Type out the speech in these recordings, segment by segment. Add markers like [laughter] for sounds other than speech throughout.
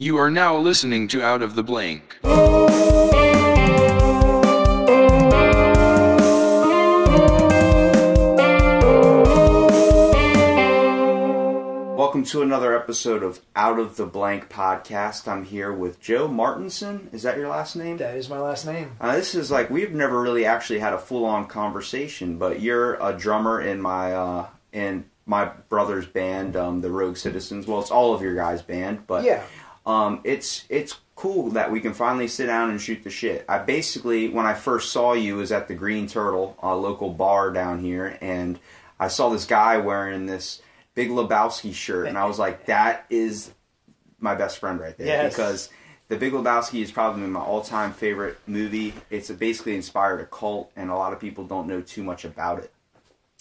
You are now listening to Out of the Blank. Welcome to another episode of Out of the Blank podcast. I'm here with Joe Martenson. Is that your last name? That is my last name. Uh, this is like we've never really actually had a full-on conversation, but you're a drummer in my uh, in my brother's band, um, the Rogue Citizens. Well, it's all of your guys' band, but Yeah. Um, it's it's cool that we can finally sit down and shoot the shit. I basically, when I first saw you, was at the Green Turtle, a local bar down here, and I saw this guy wearing this Big Lebowski shirt, and I was like, that is my best friend right there Yes. because. The Big Lebowski is probably my all-time favorite movie. It's basically inspired a cult, and a lot of people don't know too much about it.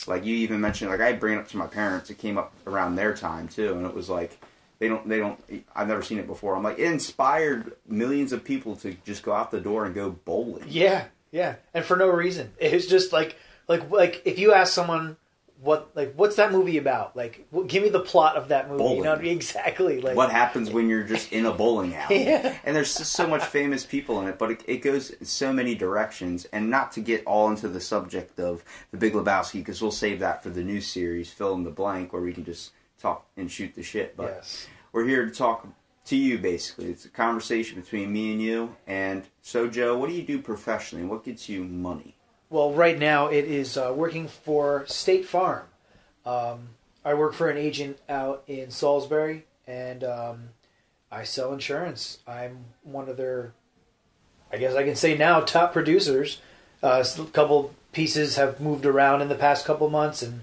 Like you even mentioned, like I bring it up to my parents. It came up around their time too, and it was like they don't they don't. I've never seen it before. I'm like it inspired millions of people to just go out the door and go bowling. Yeah, yeah, and for no reason. It was just like, like, like if you ask someone what, like, what's that movie about? Like, w- give me the plot of that movie. You know Bowling. exactly. Like, what happens when you're just in a bowling alley? [laughs] Yeah. And there's just so much famous people in it, but it, it goes in so many directions. And not to get all into the subject of the Big Lebowski, because we'll save that for the new series, fill in the blank, where we can just talk and shoot the shit. But Yes. we're here to talk to you basically. It's a conversation between me and you. And so, Joe, what do you do professionally? What gets you money? Well, right now it is uh, working for State Farm. Um, I work for an agent out in Salisbury, and um, I sell insurance. I'm one of their, I guess I can say now, top producers. Uh, a couple pieces have moved around in the past couple months, and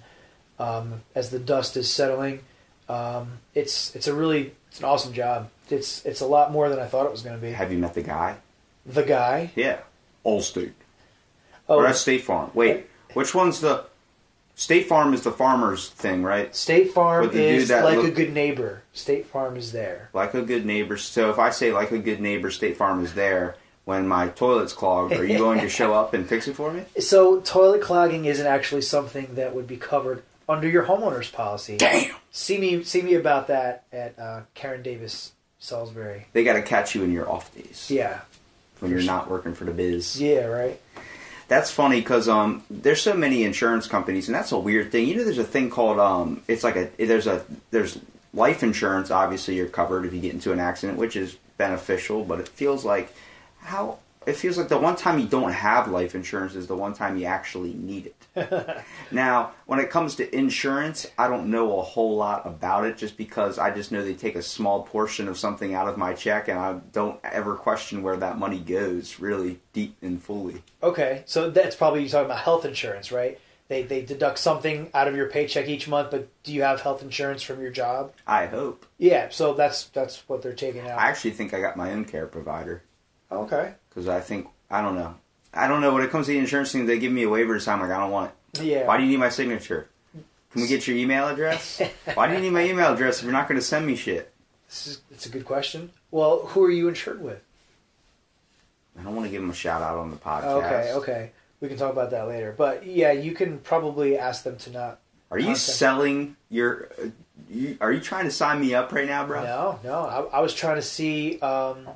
um, as the dust is settling, um, it's it's a really it's an awesome job. It's it's a lot more than I thought it was going to be. Have you met the guy? The guy, Yeah. Allstate. oh, Or that's State Farm. Wait, which one's the. State Farm is the farmer's thing, right? State Farm But the dude is that like a good neighbor. State Farm is there. Like a good neighbor. So if I say like a good neighbor, State Farm is there when my toilet's clogged. Are you going to show up and fix it for me? [laughs] So toilet clogging isn't actually something that would be covered under your homeowner's policy. Damn. See me, see me about that at uh, Karen Davis, Salisbury. They got to catch you in your off days Yeah, when you're not working for the biz. yeah, right. That's funny because um, there's so many insurance companies, and that's a weird thing. You know, there's a thing called um, it's like a there's a there's life insurance. Obviously, you're covered if you get into an accident, which is beneficial. But it feels like how it feels like the one time you don't have life insurance is the one time you actually need it. [laughs] now, when it comes to insurance, I don't know a whole lot about it, just because I just know they take a small portion of something out of my check, and I don't ever question where that money goes, really deep and fully. Okay, so that's probably you're talking about health insurance, right? They they deduct something out of your paycheck each month, but do you have health insurance from your job? I hope. Yeah, so that's that's what they're taking out. I actually think I got my own care provider okay. because I think I don't know. I don't know when it comes to the insurance thing. They give me a waiver to sign. I'm like I don't want it. Yeah. Why do you need my signature? Can we get your email address? [laughs] Why do you need my email address if you're not going to send me shit? This is, it's a good question. Well, who are you insured with? I don't want to give them a shout out on the podcast. Okay, okay. We can talk about that later. But yeah, you can probably ask them to not. Are you selling your? Uh, you, are you trying to sign me up right now, bro? No, no. I, I was trying to see um,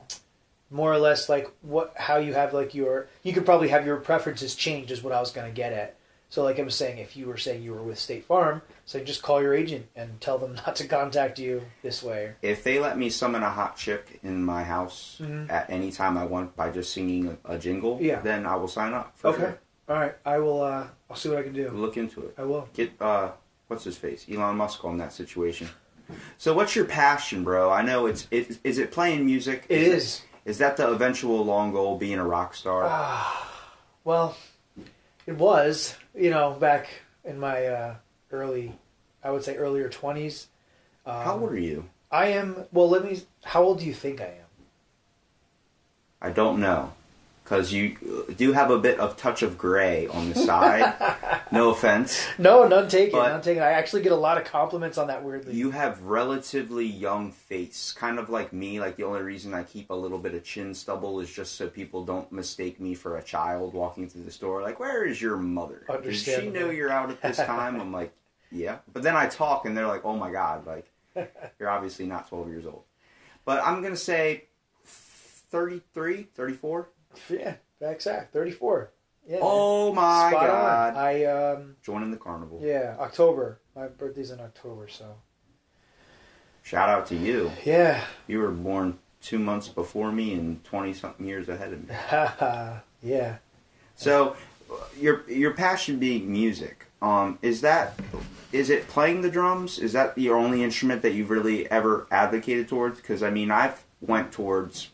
more or less like what how you have like your. You could probably have your preferences changed, is what I was going to get at. So, like I was saying, if you were saying you were with State Farm, so just call your agent and tell them [laughs] not to contact you this way. If they let me summon a hot chick in my house Mhm. at any time I want by just singing a, a jingle, Yeah. then I will sign up. For Okay. sure. All right. I will. Uh, I'll see what I can do. Look into it. I will. Get uh, what's his face, Elon Musk on that situation. So, what's your passion, bro? I know it's it. Is it playing music? It is. Is that the eventual long goal, being a rock star? Ah, well, it was, you know, back in my uh, early, I would say earlier 20s. Um, How old are you? I am, well, let me, how old do you think I am? I don't know, because you do have a bit of touch of gray on the side. [laughs] no offense. No, none taken, none taken. I actually get a lot of compliments on that weirdly. You have relatively young face, kind of like me. Like the only reason I keep a little bit of chin stubble is just so people don't mistake me for a child walking through the store. Like, where is your mother? Does she know you're out at this time? I'm like, yeah. But then I talk and they're like, oh my god, like [laughs] you're obviously not 12 years old. But I'm gonna say 33, 34. Yeah, back. Thirty four. Yeah. Oh my Spot god! on. I um Joining the carnival. yeah October. My birthday's in October, so Shout out to you. yeah. You were born two months before me and twenty something years ahead of me. [laughs] Yeah. So, your your passion being music. Um, is that is it playing the drums? Is that your only instrument that you've really ever advocated towards? Because I mean, I've went towards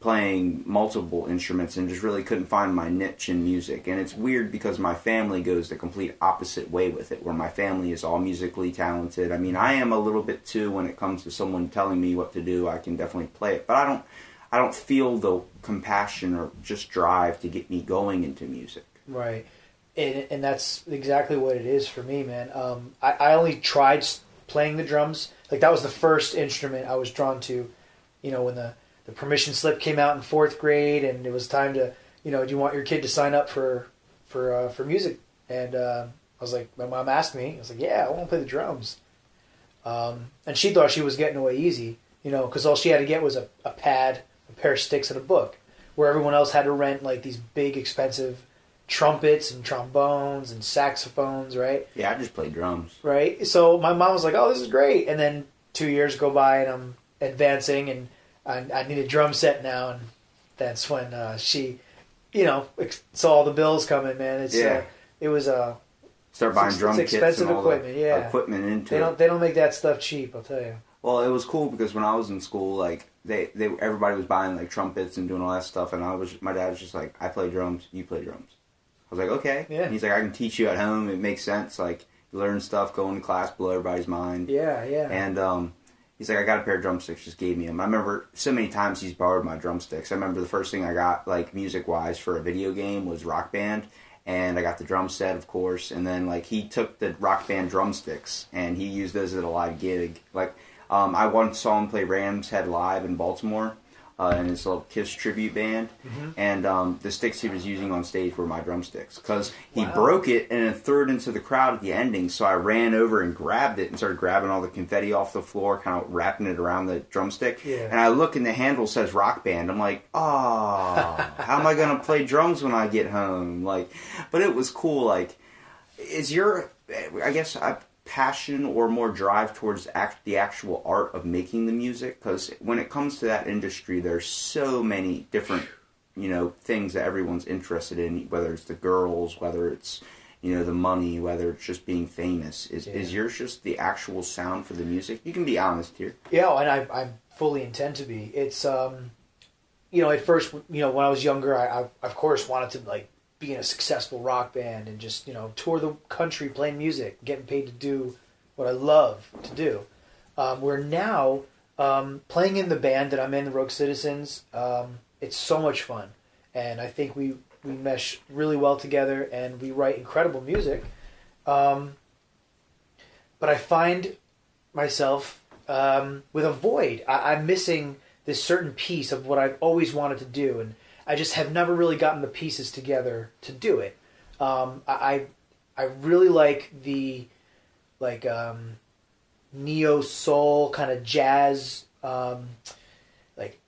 playing multiple instruments and just really couldn't find my niche in music. And it's weird because my family goes the complete opposite way with it, where my family is all musically talented. I mean, I am a little bit too when it comes to someone telling me what to do. I can definitely play it, but I don't. I don't feel the compassion or just drive to get me going into music. Right. And, and that's exactly what it is for me, man. Um, I, I only tried playing the drums. Like, that was the first instrument I was drawn to. You know, when the, the permission slip came out in fourth grade and it was time to, you know, do you want your kid to sign up for for uh, for music? And uh, I was like, my mom asked me. I was like, yeah, I want to play the drums. Um, and she thought she was getting away easy, you know, because all she had to get was a, a pad, a pair of sticks, and a book. Where everyone else had to rent like these big, expensive trumpets and trombones and saxophones, right? Yeah, I just play drums. Right. So my mom was like, "Oh, this is great," and then two years go by, and I'm advancing, and I, I need a drum set now, and that's when uh, she, you know, ex- saw all the bills coming. Man, it's Yeah. uh, it was uh, Start buying It's- drum it's kits expensive and all equipment, the yeah. equipment into they don't they don't make that stuff cheap. I'll tell you. Well, it was cool because when I was in school, like they, they everybody was buying like trumpets and doing all that stuff, and I was my dad was just like, I play drums, you play drums. I was like, okay. Yeah. And he's like, I can teach you at home. It makes sense. Like learn stuff, go into class, blow everybody's mind. Yeah, yeah. And um, he's like, I got a pair of drumsticks. Just gave me them. I remember so many times he's borrowed my drumsticks. I remember the first thing I got, like music wise, for a video game was Rock Band, and I got the drum set, of course. And then like he took the Rock Band drumsticks and he used those at a live gig. Like um, I once saw him play Rams Head live in Baltimore. Uh, in his little Kiss tribute band, and um, the sticks he was using on stage were my drumsticks because he Wow. broke it and then threw it into the crowd at the ending. So I ran over and grabbed it and started grabbing all the confetti off the floor, kind of wrapping it around the drumstick. Yeah. And I look and the handle says Rock Band. I'm like, oh, [laughs] how am I gonna play drums when I get home? Like, but it was cool. Like, is your, I guess, a passion or more drive towards act, the actual art of making the music? Because when it comes to that industry, there's so many different, you know, things that everyone's interested in. Whether it's the girls, whether it's you know the money, whether it's just being famous. Is is Yeah. yours just the actual sound for the music? You can be honest here. Yeah, and I, I fully intend to be. It's, um, you know, at first, you know, when I was younger, I, I of course wanted to like be in a successful rock band and just you know tour the country playing music, getting paid to do what I love to do. Um, we're now um, playing in the band that I'm in, the Rogue Citizens. Um, it's so much fun, and I think we we mesh really well together, and we write incredible music. Um, but I find myself um, with a void. I, I'm missing this certain piece of what I've always wanted to do, and I just have never really gotten the pieces together to do it. Um, I, I really like the like um, neo soul kind of jazz, um, like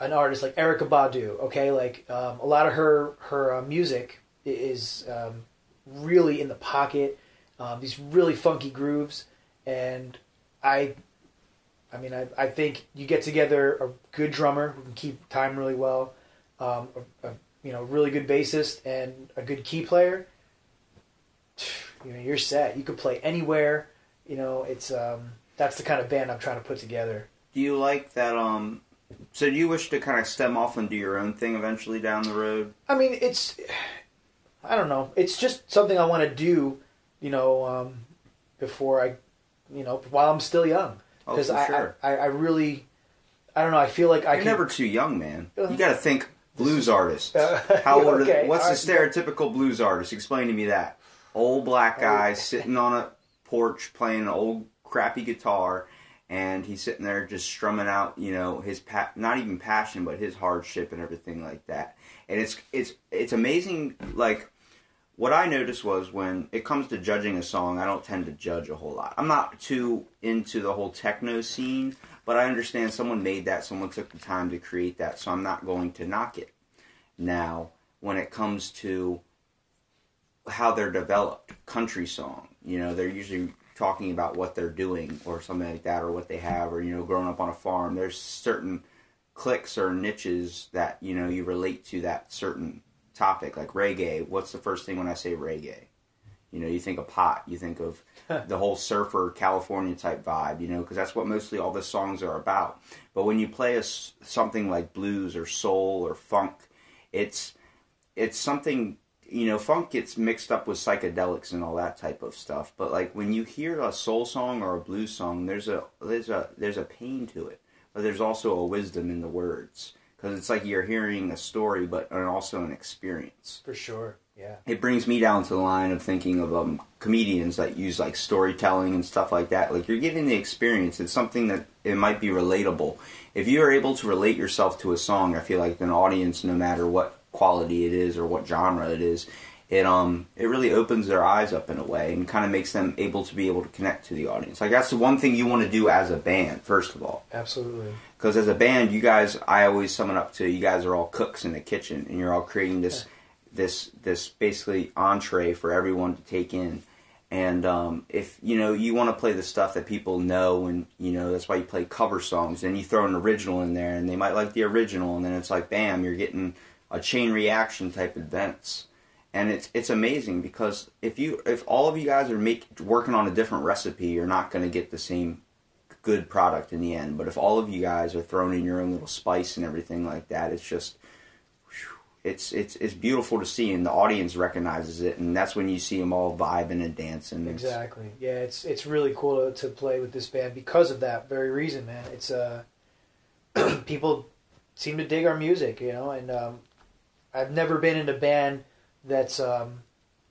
an artist like Erykah Badu. Okay, like um, a lot of her her uh, music is um, really in the pocket. Um, these really funky grooves, and I, I mean, I, I think you get together a good drummer who can keep time really well, um, a, a you know really good bassist and a good key player. You know, you're set. You could play anywhere. You know, it's um, that's the kind of band I'm trying to put together. Do you like that? Um, so do you wish to kind of stem off and do your own thing eventually down the road? I mean, it's I don't know. It's just something I want to do, you know, um, before I, you know, while I'm still young. Oh, Because for I, sure. I, I really, I don't know. I feel like I You're can never too young, man. Uh, You got to think blues artists. Uh, [laughs] How [laughs] old? okay, are, what's the stereotypical blues artist? Explain to me that. Old black guy sitting on a porch playing an old crappy guitar, and he's sitting there just strumming out, you know, his pa- not even passion, but his hardship and everything like that. And it's it's it's amazing. Like what I noticed was when it comes to judging a song, I don't tend to judge a whole lot. I'm not too into the whole techno scene, But I understand someone made that, someone took the time to create that, so I'm not going to knock it. Now, when it comes to how they're developed, country song, you know, they're usually talking about what they're doing or something like that, or what they have, or you know, growing up on a farm. There's certain clicks or niches that you know you relate to that certain topic, like reggae. What's the first thing when I say reggae? You know, you think of pot, you think of the whole surfer California type vibe, you know, because that's what mostly all the songs are about. But when you play a something like blues or soul or funk, it's it's something you know, funk gets mixed up with psychedelics and all that type of stuff. But like when you hear a soul song or a blues song, there's a there's a there's a pain to it, but there's also a wisdom in the words because it's like you're hearing a story, but also an experience. For sure. Yeah. It brings me down to the line of thinking of um, comedians that use like storytelling and stuff like that. Like you're getting the experience. It's something that it might be relatable. If you are able to relate yourself to a song, I feel like an audience, no matter what quality it is or what genre it is, it um it really opens their eyes up in a way and kind of makes them able to be able to connect to the audience. Like that's the one thing you want to do as a band, first of all. Absolutely. Because as a band, you guys, I always sum it up to you guys are all cooks in the kitchen, and you're all creating this this this basically entree for everyone to take in. And um, if you know you want to play the stuff that people know, and you know that's why you play cover songs, then you throw an original in there, and they might like the original, and then it's like bam, you're getting a chain reaction type events. And it's it's amazing because if you if all of you guys are make, working on a different recipe, you're not going to get the same good product in the end. But if all of you guys are throwing in your own little spice and everything like that, it's just it's it's it's beautiful to see, and the audience recognizes it, and that's when you see them all vibing and dancing. Exactly. Yeah, it's it's really cool to, to play with this band because of that very reason, man. It's uh [clears throat] people seem to dig our music, you know, and um, I've never been in a band that's um,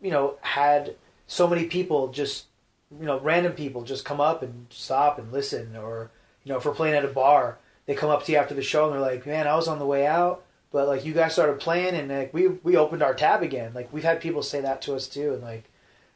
you know had so many people just you know random people just come up and stop and listen, or you know if we're playing at a bar, they come up to you after the show and they're like, "Man, I was on the way out." But like you guys started playing and like we we opened our tab again. Like we've had people say that to us too, and like,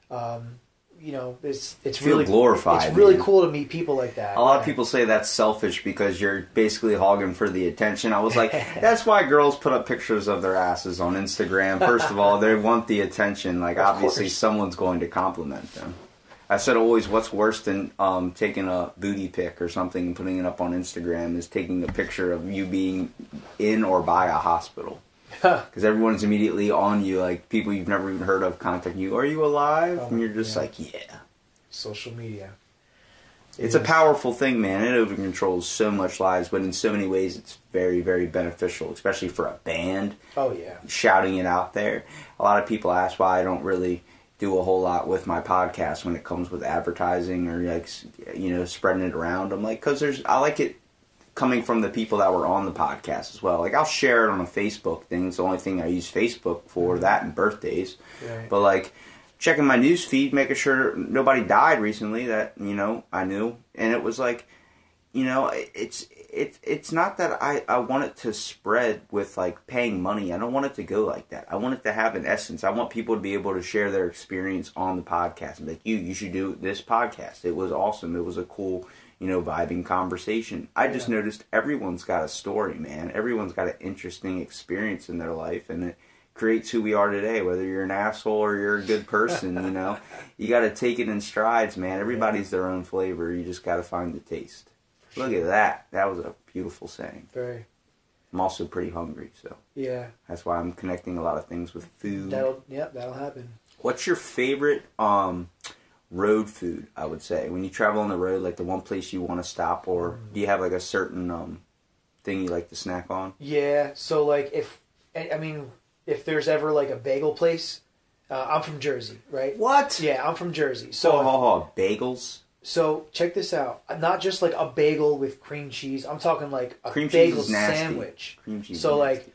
um, you know, it's it's Feel really glorified, It's really man. cool to meet people like that. A lot of people say that's selfish because you're basically hogging for the attention. I was like, [laughs] that's why girls put up pictures of their asses on Instagram. First of all, they want the attention. Like, [laughs] Of obviously, course. someone's going to compliment them. I said always, what's worse than um, taking a booty pic or something and putting it up on Instagram is taking a picture of you being in or by a hospital. [laughs] Because everyone's immediately on you, like people you've never even heard of contact you. Are you alive? Oh, and you're just yeah. like, yeah. social media. It's It a powerful thing, man. It over controls so much lives, but in so many ways, it's very, very beneficial, especially for a band Oh yeah. shouting it out there. A lot of people ask why I don't really do a whole lot with my podcast when it comes with advertising or like you know spreading it around. I'm like, because there's I like it coming from the people that were on the podcast as well. Like I'll share it on a Facebook thing. It's the only thing I use Facebook for. Mm-hmm. That and birthdays. Right. But like checking my news feed, making sure nobody died recently that you know I knew, and it was like, you know, it's it's it's not that I I want it to spread with like paying money. I don't want it to go like that. I want it to have an essence. I want people to be able to share their experience on the podcast and like, you you should do this podcast. It was awesome. It was a cool. You know, vibing conversation. I just Yeah. noticed everyone's got a story, man. Everyone's got an interesting experience in their life, and it, creates who we are today. Whether you're an asshole or you're a good person, you know, [laughs] you got to take it in strides, man. Everybody's their own flavor. You just got to find the taste. Look at that. That was a beautiful saying. Very. I'm also pretty hungry, so Yeah. that's why I'm connecting a lot of things with food. That'll. Yep. That'll happen. What's your favorite um, road food? I would say when you travel on the road, like the one place you want to stop, or do you have like a certain um, thing you like to snack on? Yeah. So like if I mean if there's ever like a bagel place, uh, I'm from Jersey, right? What? Yeah, I'm from Jersey. So So oh, bagels. So check this out. Not just like a bagel with cream cheese. I'm talking like a Cream cheese bagel sandwich. Cream cheese. So like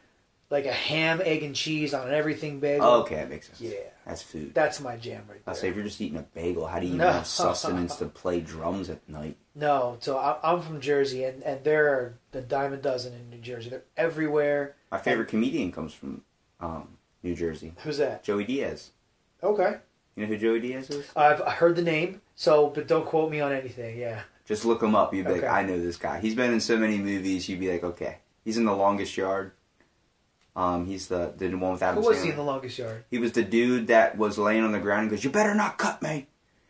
like a ham, egg, and cheese on an everything bagel. Oh, okay, that makes sense. Yeah. that's food. That's my jam right I say if you're just eating a bagel, how do you even No. have sustenance to play drums at night? No, so I, I'm from Jersey, and, and there are the dime a dozen in New Jersey. They're everywhere. My favorite comedian comes from um, New Jersey. Who's that? Joey Diaz. Okay, You know who Joey Diaz is? I've heard the name, so but don't quote me on anything. Yeah, Just look him up. You'd be Okay. like, I know this guy. He's been in so many movies. You'd be like, okay. He's in The Longest Yard. Um, he's the the one with Adam Who was Sandler. he in the longest yard? He was the dude that was laying on the ground and goes, "You better not cut me."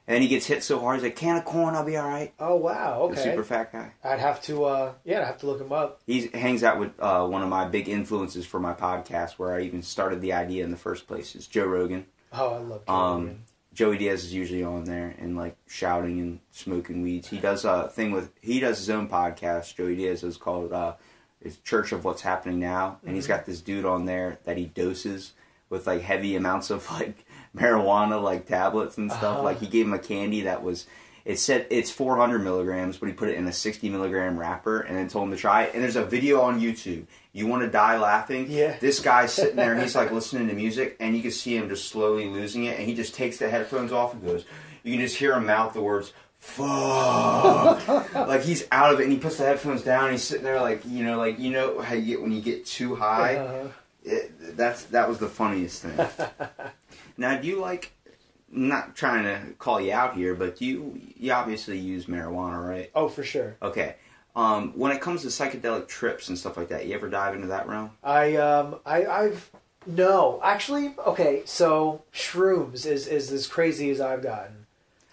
And then he gets hit so hard, he's like, "Can of corn, I'll be all right." Oh wow, The okay. super fat guy. I'd have to, uh, yeah, I'd have to look him up. He hangs out with uh, one of my big influences for my podcast, where I even started the idea in the first place. Is Joe Rogan. Oh, I love. Joe Um, Joey Diaz is usually on there and like shouting and smoking weeds. He does a thing with he does his own podcast. Joey Diaz is called uh, it's Church of What's Happening Now, and he's got this dude on there that he doses with like heavy amounts of like [laughs] marijuana, like tablets and stuff. Uh-huh. Like he gave him a candy that was. It said it's 400 milligrams, but he put it in a 60 milligram wrapper and then told him to try it. And there's a video on YouTube. You want to die laughing? Yeah. This guy's sitting there and he's like [laughs] listening to music, and you can see him just slowly losing it. And he just takes the headphones off and goes. You can just hear him mouth the words "fuck," [laughs] like he's out of it. And he puts the headphones down. And he's sitting there like you know, like you know how you get when you get too high. Uh-huh. It, that's that was the funniest thing. [laughs] now, do you like? Not trying to call you out here, but you you obviously use marijuana, right? Oh, for sure. Okay. Um, when it comes to psychedelic trips and stuff like that, you ever dive into that realm? I um I I've no actually okay. So shrooms is is as crazy as I've gotten.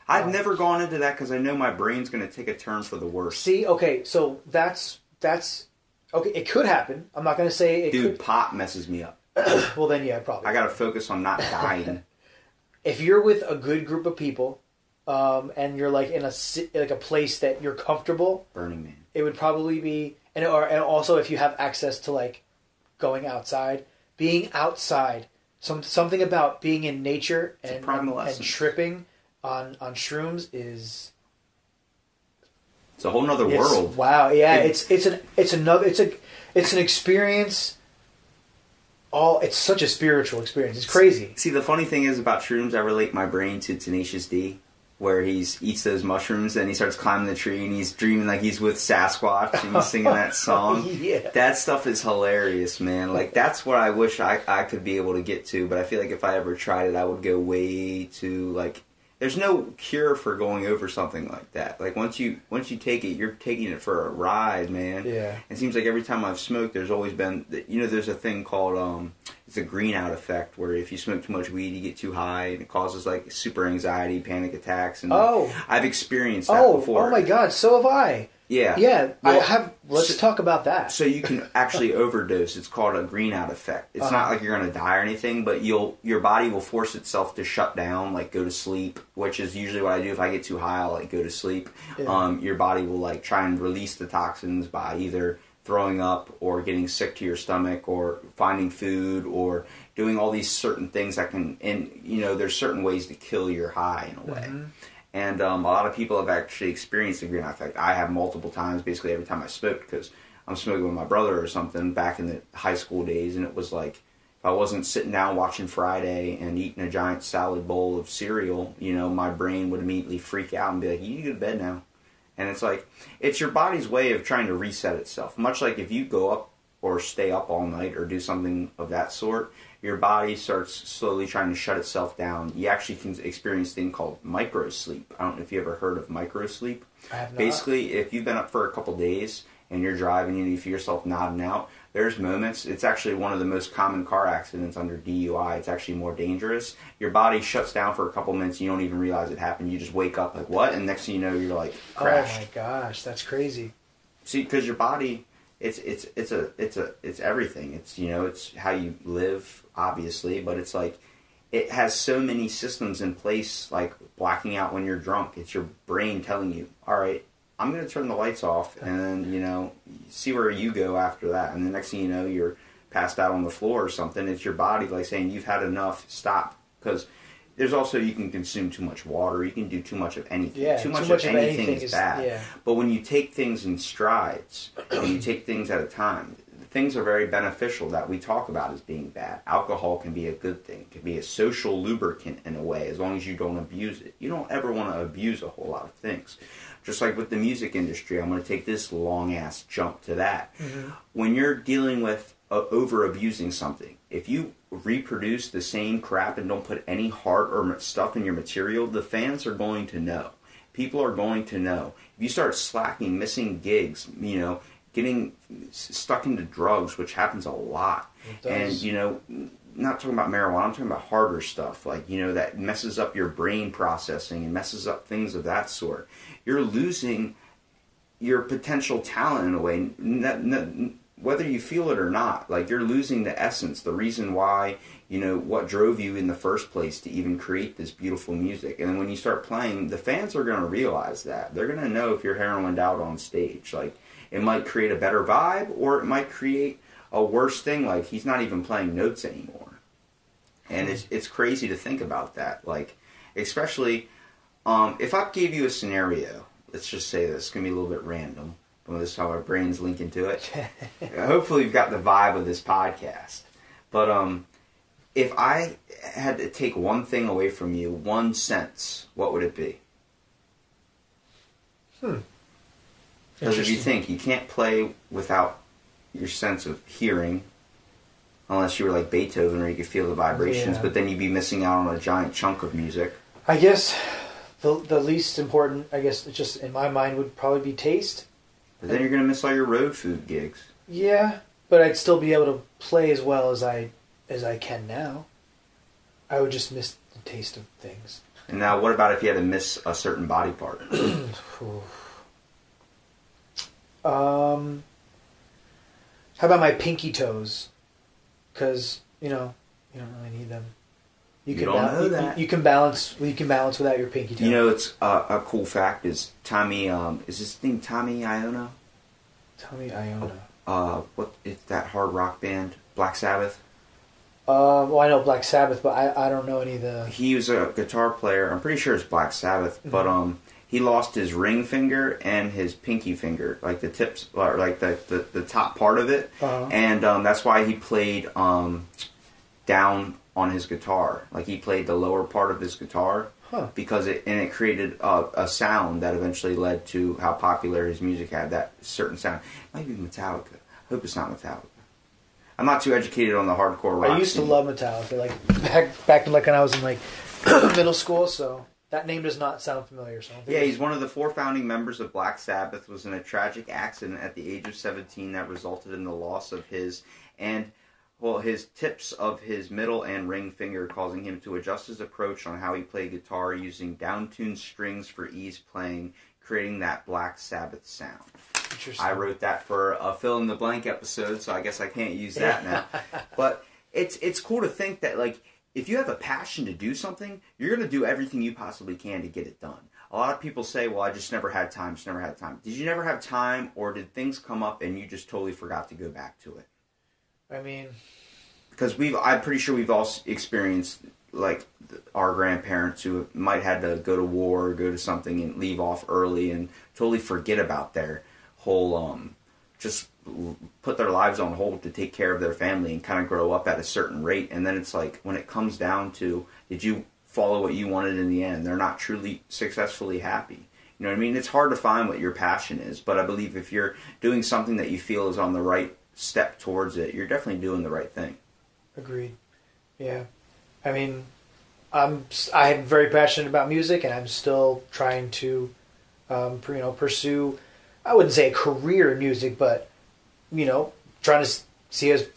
I've Oh. never gone into that because I know my brain's going to take a turn for the worse. See, okay, so that's that's okay. It could happen. I'm not gonna say it Dude, pot messes me up. [coughs] Well, then yeah, probably. I got to focus on not dying. [laughs] [laughs] if you're with a good group of people, um, and you're like in a like a place that you're comfortable, Burning Man. It would probably be and or and also if you have access to like going outside, being outside, some something about being in nature and primal and, tripping on on shrooms is It's a whole nother world. Wow, yeah, It- it's it's an it's another it's a it's an experience. All it's such a spiritual experience. It's crazy. See, the funny thing is about shrooms, I relate my brain to Tenacious D, where he eats those mushrooms and he starts climbing the tree and he's dreaming like he's with Sasquatch and he's singing that [laughs] song. Yeah. That stuff is hilarious, man. Like that's what I wish I, I could be able to get to, but I feel like if I ever tried it, I would go way too like. There's no cure for going over something like that. Like once you once you take it, you're taking it for a ride, man. Yeah. It seems like every time I've smoked, there's always been, you know, there's a thing called, um, it's a green out effect where if you smoke too much weed, you get too high and it causes like super anxiety, panic attacks. And Oh. I've experienced that Oh, before. oh my God! So have I. Yeah. Yeah, I have. Let's so- talk about that. So you can actually [laughs] overdose. It's called a greenout effect. It's Uh-huh. not like you're going to die or anything, but you'll your body will force itself to shut down, like go to sleep, which is usually what I do if I get too high. I'll like go to sleep. Yeah. Um, your body will like try and release the toxins by either throwing up or getting sick to your stomach or finding food or doing all these certain things that can and you know there's certain ways to kill your high in a way. Mm-hmm. And um, a lot of people have actually experienced the green eye effect. I have multiple times, basically every time I smoked, because I'm smoking with my brother or something back in the high school days, and it was like if I wasn't sitting down watching Friday and eating a giant salad bowl of cereal, you know, my brain would immediately freak out and be like, "You need to go to bed now." And it's like it's your body's way of trying to reset itself. Much like if you go up or stay up all night or do something of that sort, your body starts slowly trying to shut itself down. You actually can experience a thing called micro sleep. I don't know if you ever heard of micro sleep. I have not. Basically, if you've been up for a couple days and you're driving and you feel yourself nodding out, there's moments. It's actually one of the most common car accidents under DUI. It's actually more dangerous. Your body shuts down for a couple minutes. And you don't even realize it happened. You just wake up like what, and next thing you know, you're like crashed. Oh my gosh, that's crazy. See, because your body, it's it's it's a it's a it's everything. It's you know it's how you live, obviously, but it's like it has so many systems in place, like blacking out when you're drunk. It's your brain telling you, all right, I'm going to turn the lights off, and you know see where you go after that. And the next thing you know, you're passed out on the floor or something. It's your body like saying you've had enough. Stop, because. There's also you can consume too much water. You can do too much of anything. Yeah, too much, of, anything, is, is- bad. yeah. But when you take things in strides and you take things at a time, things are very beneficial that we talk about as being bad. Alcohol can be a good thing, can be a social lubricant in a way, as long as you don't abuse it. You don't ever want to abuse a whole lot of things. Just like with the music industry, I'm going to take this long ass jump to that. Mm-hmm. When you're dealing with over abusing something, if you reproduce the same crap and don't put any heart or stuff in your material, the fans are going to know. people are going to know. If you start slacking, missing gigs, you know, getting stuck into drugs, which happens a lot, and you know, not talking about marijuana, I'm talking about harder stuff, like you know, that messes up your brain processing and messes up things of that sort. You're losing your potential talent in a way, n- n- whether you feel it or not. Like you're losing the essence, the reason why, you know, what drove you in the first place to even create this beautiful music. And then when you start playing, the fans are going to realize that. They're going to know if you're heroined out on stage. Like it might create a better vibe, or it might create a worse thing. Like he's not even playing notes anymore. And it's it's crazy to think about that. Like especially um, if I gave you a scenario, let's just say this, it's gonna be a little bit random, this is how our brains link into it. [laughs] Hopefully, you've got the vibe of this podcast. But um, if I had to take one thing away from you, one sense, what would it be? Because if you think you can't play without your sense of hearing, unless you were like Beethoven where you could feel the vibrations, Yeah. but then you'd be missing out on a giant chunk of music. I guess the the least important, I guess, it's just in my mind would probably be taste. Then you're gonna miss all your road food gigs. Yeah, but I'd still be able to play as well as I as I can now. I would just miss the taste of things. And now, what about if you had to miss a certain body part? [clears throat] Um, how about my pinky toes? Because you know you don't really need them. You don't know you, that. You, can balance. You can balance without your pinky toe. You know, it's uh, a cool fact is Tommy. Um, is this thing Tommy Iona? Tommy Iona. Uh, what is that hard rock band? Black Sabbath. Uh, well, I know Black Sabbath, but I, I don't know any of the. He was a guitar player. I'm pretty sure it's Black Sabbath, but Mhm. um, he lost his ring finger and his pinky finger, like the tips, or like the the, the top part of it, Uh, and um, that's why he played um, down on his guitar. Like he played the lower part of his guitar Huh. because it and it created a, a sound that eventually led to how popular his music had. That certain sound might be Metallica. I hope it's not Metallica. I'm not too educated on the hardcore rock. I used to love Metallica, like back back like when I was in like [clears throat] middle school. So that name does not sound familiar. So I don't think Yeah, he's one of the four founding members of Black Sabbath. Was in a tragic accident at the age of 17 that resulted in the loss of his and well his tips of his middle and ring finger, causing him to adjust his approach on how he played guitar using downtuned strings for ease playing, creating that Black Sabbath sound. interesting. I wrote that for a fill in the blank episode, so I guess I can't use that now. [laughs] but it's it's cool to think that like if you have a passion to do something, you're gonna do everything you possibly can to get it done. A lot of people say, "Well, I just never had time. Just never had time." Did you never have time, or did things come up and you just totally forgot to go back to it? I mean, Because we've, I'm pretty sure we've all experienced like our grandparents who might had to go to war or go to something and leave off early and totally forget about their whole um just put their lives on hold to take care of their family and kind of grow up at a certain rate. And then it's like when it comes down to did you follow what you wanted in the end? They're not truly successfully happy. You know what i mean? It's hard to find what your passion is but i believe if you're doing something that you feel is on the right step towards it you're definitely doing the right thing agreed. Yeah, I mean, I'm I'm very passionate about music, and I'm still trying to, um, you know, pursue. I wouldn't say a career in music, but you know, trying to see as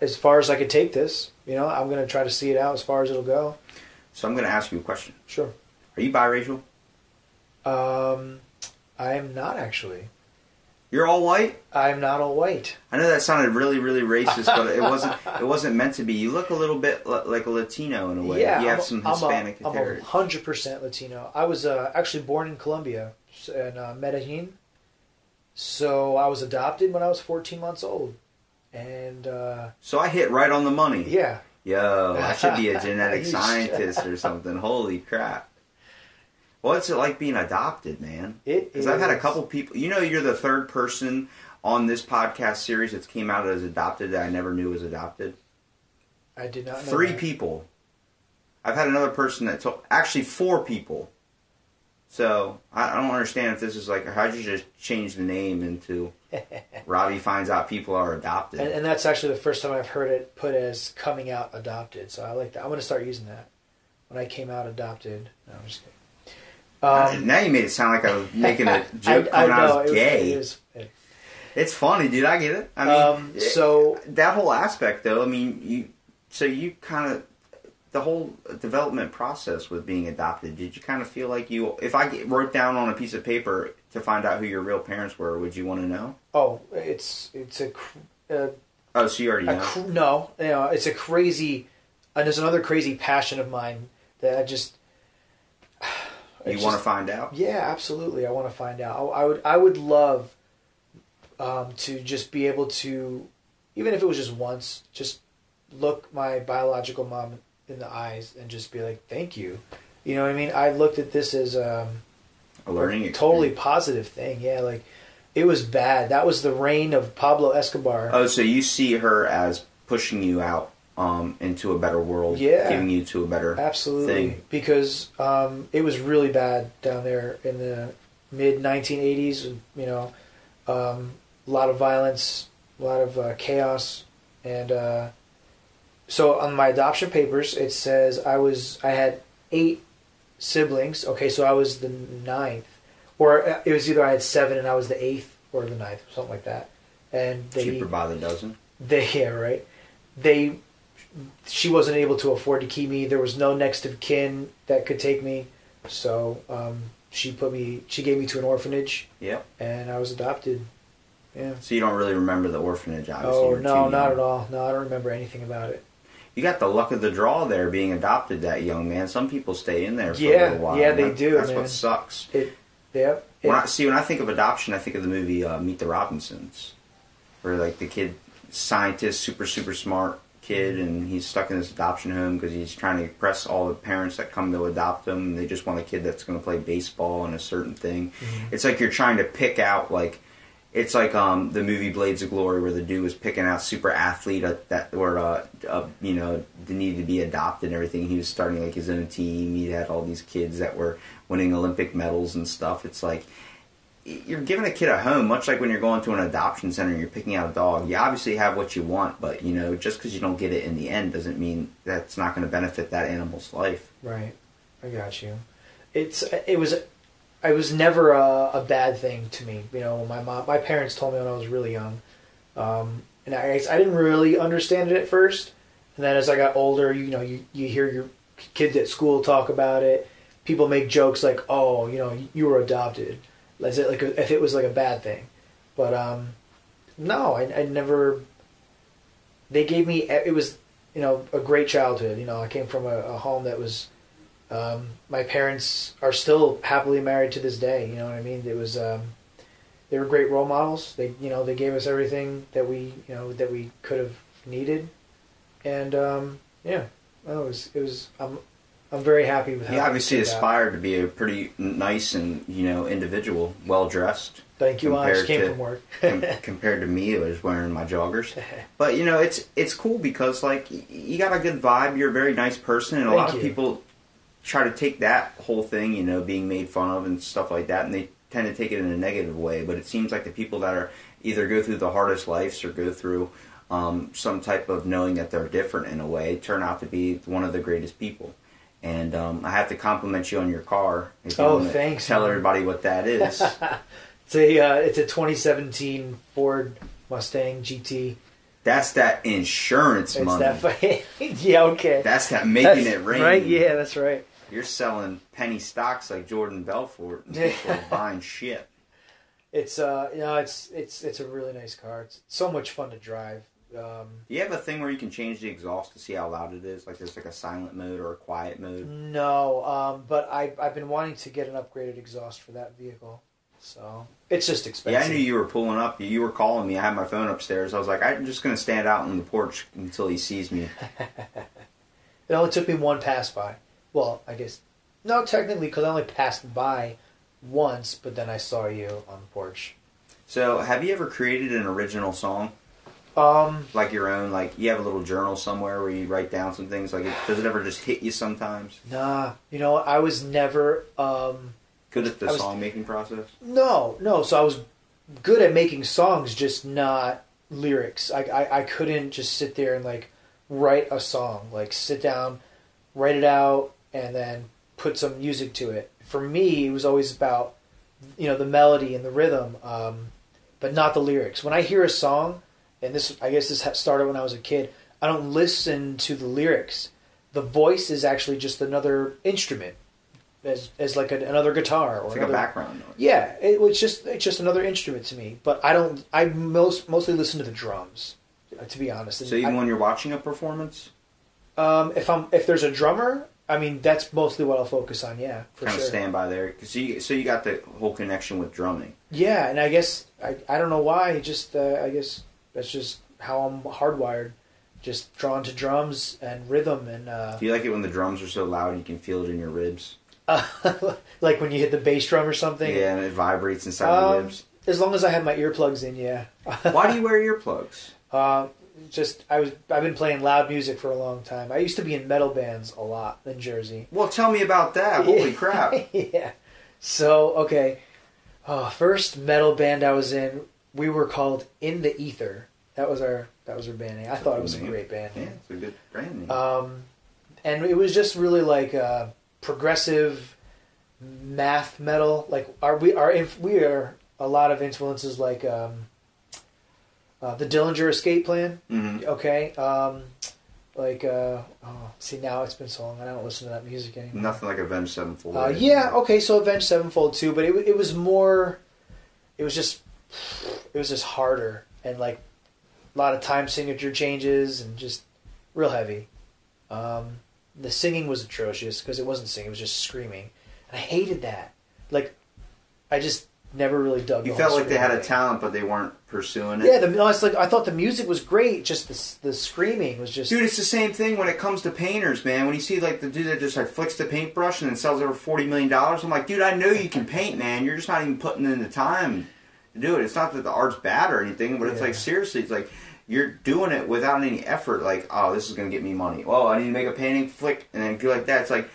as far as I could take this. You know, I'm going to try to see it out as far as it'll go. so i'm going to ask you a question Sure. are you biracial Um, I am not actually. You're all white I'm not all white. I know that sounded really, really racist, but it wasn't. [laughs] It wasn't meant to be. You look a little bit like a Latino in a way. Yeah, you have I'm, some Hispanic a, I'm a hundred percent Latino. I was uh, actually born in Colombia, in uh, Medellin. So I was adopted when I was 14 months old, and uh, So I hit right on the money. yeah, Yo, I should be a [laughs] genetic scientist or something. Holy crap! What's it like being adopted, man? it Because I've had a couple people. You know, you're the third person on this podcast series that's came out as adopted that I never knew was adopted. I did not know Three that. people. I've had another person that told. Actually, four people. So I, I don't understand if this is like how'd you just change the name into [laughs] Robbie finds out people are adopted. and, and that's actually the first time I've heard it put as coming out adopted. So I like that. I'm going to start using that. When I came out adopted. No, I'm just kidding. Um, now you made it sound like I was [laughs] making a joke I, I when I, know, was gay. it is- it- It's funny, dude. I get it. I mean, Um, so- that whole aspect, though. I mean, you. So you kind of the whole development process with being adopted. Did you kind of feel like you? If I wrote down on a piece of paper to find out who your real parents were, would you want to know? oh, it's it's a, a Oh, so you already know. cr- no, you know, it's a crazy, and there's another crazy passion of mine that I just. You want to find out? Yeah, absolutely. I want to find out. I, I would. I would love um, to just be able to, even if it was just once, just look my biological mom in the eyes and just be like, "Thank you." You know what I mean? I looked at this as um, A learning a totally positive thing. Yeah, like it was bad. That was the reign of Pablo Escobar. Oh, so you see her as pushing you out um, into a better world, Yeah. giving you to a better Absolutely, thing. because um, it was really bad down there in the mid 1980s. You know, um, a lot of violence, a lot of uh, chaos, and uh, so on my adoption papers it says I was I had eight siblings. Okay, so I was the ninth, or uh, it was either I had seven and I was the eighth or the ninth, something like that. And they Cheaper by the dozen. they [laughs] yeah right they she wasn't able to afford to keep me there was no next of kin that could take me so um, she put me she gave me to an orphanage Yep. and i was adopted yeah So you don't really remember the orphanage, obviously. oh no not at all no i don't remember anything about it You got the luck of the draw there, being adopted that young man. Some people stay in there for Yeah, a little while. yeah, they that- do, That's man. what sucks. it yeah When I see when I think of adoption, I think of the movie uh, Meet the Robinsons, where like the kid, scientist, super super smart kid, and he's stuck in this adoption home because he's trying to impress all the parents that come to adopt him. And they just want a kid that's going to play baseball and a certain thing. It's like you're trying to pick out like. It's like um, the movie Blades of Glory, where the dude was picking out super athlete uh, that were uh, uh, you know needed to be adopted and everything. He was starting like his own team. He had all these kids that were winning Olympic medals and stuff. It's like you're giving a kid a home, much like when you're going to an adoption center and you're picking out a dog. You obviously have what you want, but you know, just because you don't get it in the end doesn't mean that's not going to benefit that animal's life. right. I got you. It's it was it was never a, a bad thing to me. You know my mom my parents told me when i was really young um, and I, I didn't really understand it at first. And then as i got older you know you, you hear your kids at school talk about it. People make jokes like oh you know you were adopted as it like a, if it was like a bad thing. But um no I, I never they gave me it was you know a great childhood. You know i came from a, a home that was um, my parents are still happily married to this day you know what i mean? It was um, they were great role models. They you know they gave us everything that we you know that we could have needed. And um, yeah no, it was it was i'm i'm very happy with how He obviously turned out. aspired to be a pretty nice and you know individual, well dressed. thank you i just compared came to- from work [laughs] com- compared to me, who was wearing my joggers. [laughs] But you know, it's it's cool because like you got a good vibe. You're a very nice person, and a Thank lot of people try to take that whole thing, you know, being made fun of and stuff like that, and they tend to take it in a negative way. But it seems like the people that are either go through the hardest lives or go through um, some type of knowing that they're different in a way turn out to be one of the greatest people. And um, I have to compliment you on your car. If Oh, thanks, Tell man. everybody what that is. [laughs] it's a uh, it's a 2017 ford mustang gt That's that insurance it's money. that [laughs] yeah okay That's that making That's it rain. right yeah that's right You're selling penny stocks like Jordan Belfort and people are [laughs] buying shit. It's uh, you know, it's it's it's a really nice car. It's so much fun to drive. Um, Do you have a thing where you can change the exhaust to see how loud it is? Like there's like a silent mode or a quiet mode? no, um, but I I've been wanting to get an upgraded exhaust for that vehicle, so it's just expensive. Yeah. I knew you were pulling up. You were calling me. I had my phone upstairs. I was like, I'm just going to stand out on the porch until he sees me. [laughs] It only took me one pass by. Well, I guess no, technically, because I only passed by once, but then I saw you on the porch. So, have you ever created an original song? Um, Like your own? Like you have a little journal somewhere where you write down some things? Like, it, does it ever just hit you sometimes? nah, you know, I was never um. Good at the song making process? No, no. So I was good at making songs, just not lyrics. I, I, I couldn't just sit there and like write a song. Like sit down, write it out, and then put some music to it. For me, it was always about you know the melody and the rhythm, um, but not the lyrics. When I hear a song, and this I guess this started when I was a kid, I don't listen to the lyrics. The voice is actually just another instrument, as as like a, another guitar or It's like a another, background noise. yeah, it was just it's just another instrument to me. But I don't. I most mostly listen to the drums, uh, to be honest. And So even I- when you're watching a performance, um, if I'm if there's a drummer, I mean that's mostly what I'll focus on. Yeah, for kind sure. of stand by there because you so you got the whole connection with drumming. Yeah, and I guess I I don't know why. Just uh, I guess that's just how I'm hardwired. Just drawn to drums and rhythm and uh, Do you like it when the drums are so loud you can feel it in your ribs? [laughs] like when you hit the bass drum or something. Yeah, and it vibrates inside Um, the ribs. As long as I have my earplugs in, yeah. [laughs] Why do you wear earplugs? Uh, just I was I've been playing loud music for a long time. I used to be in metal bands a lot in Jersey. Well, tell me about that. Holy [laughs] crap! yeah. So okay, oh, first metal band I was in, we were called In the Ether. That was our that was our band name. I thought it was a great band Yeah, name. it's a good brand name. Um, and it was just really like uh, progressive math metal. Like our we are inf- we are a lot of influences like um, uh, the Dillinger Escape Plan. Mhm. Okay. Um, like uh, oh, see now it's been so long I don't listen to that music anymore. Nothing like Avenged Sevenfold. Uh, yeah, okay, so Avenged Sevenfold too, but it, it was more, it was just, it was just harder and like a lot of time signature changes and just real heavy. Um, the singing was atrocious because it wasn't singing; it was just screaming, and I hated that. Like, I just never really dug. You felt like they had a talent, but they weren't pursuing it. Yeah, the, no, it's like I thought the music was great, just the the screaming was just. Dude, it's the same thing when it comes to painters, man. When you see like the dude that just like flicks the paintbrush and then sells over forty million dollars, I'm like, dude, I know you can paint, man. You're just not even putting in the time to do it. It's not that the art's bad or anything, but it's Yeah. like seriously, it's like you're doing it without any effort. Like, oh, this is gonna get me money. Well, I need to make a painting, flick, and then go like that. It's like,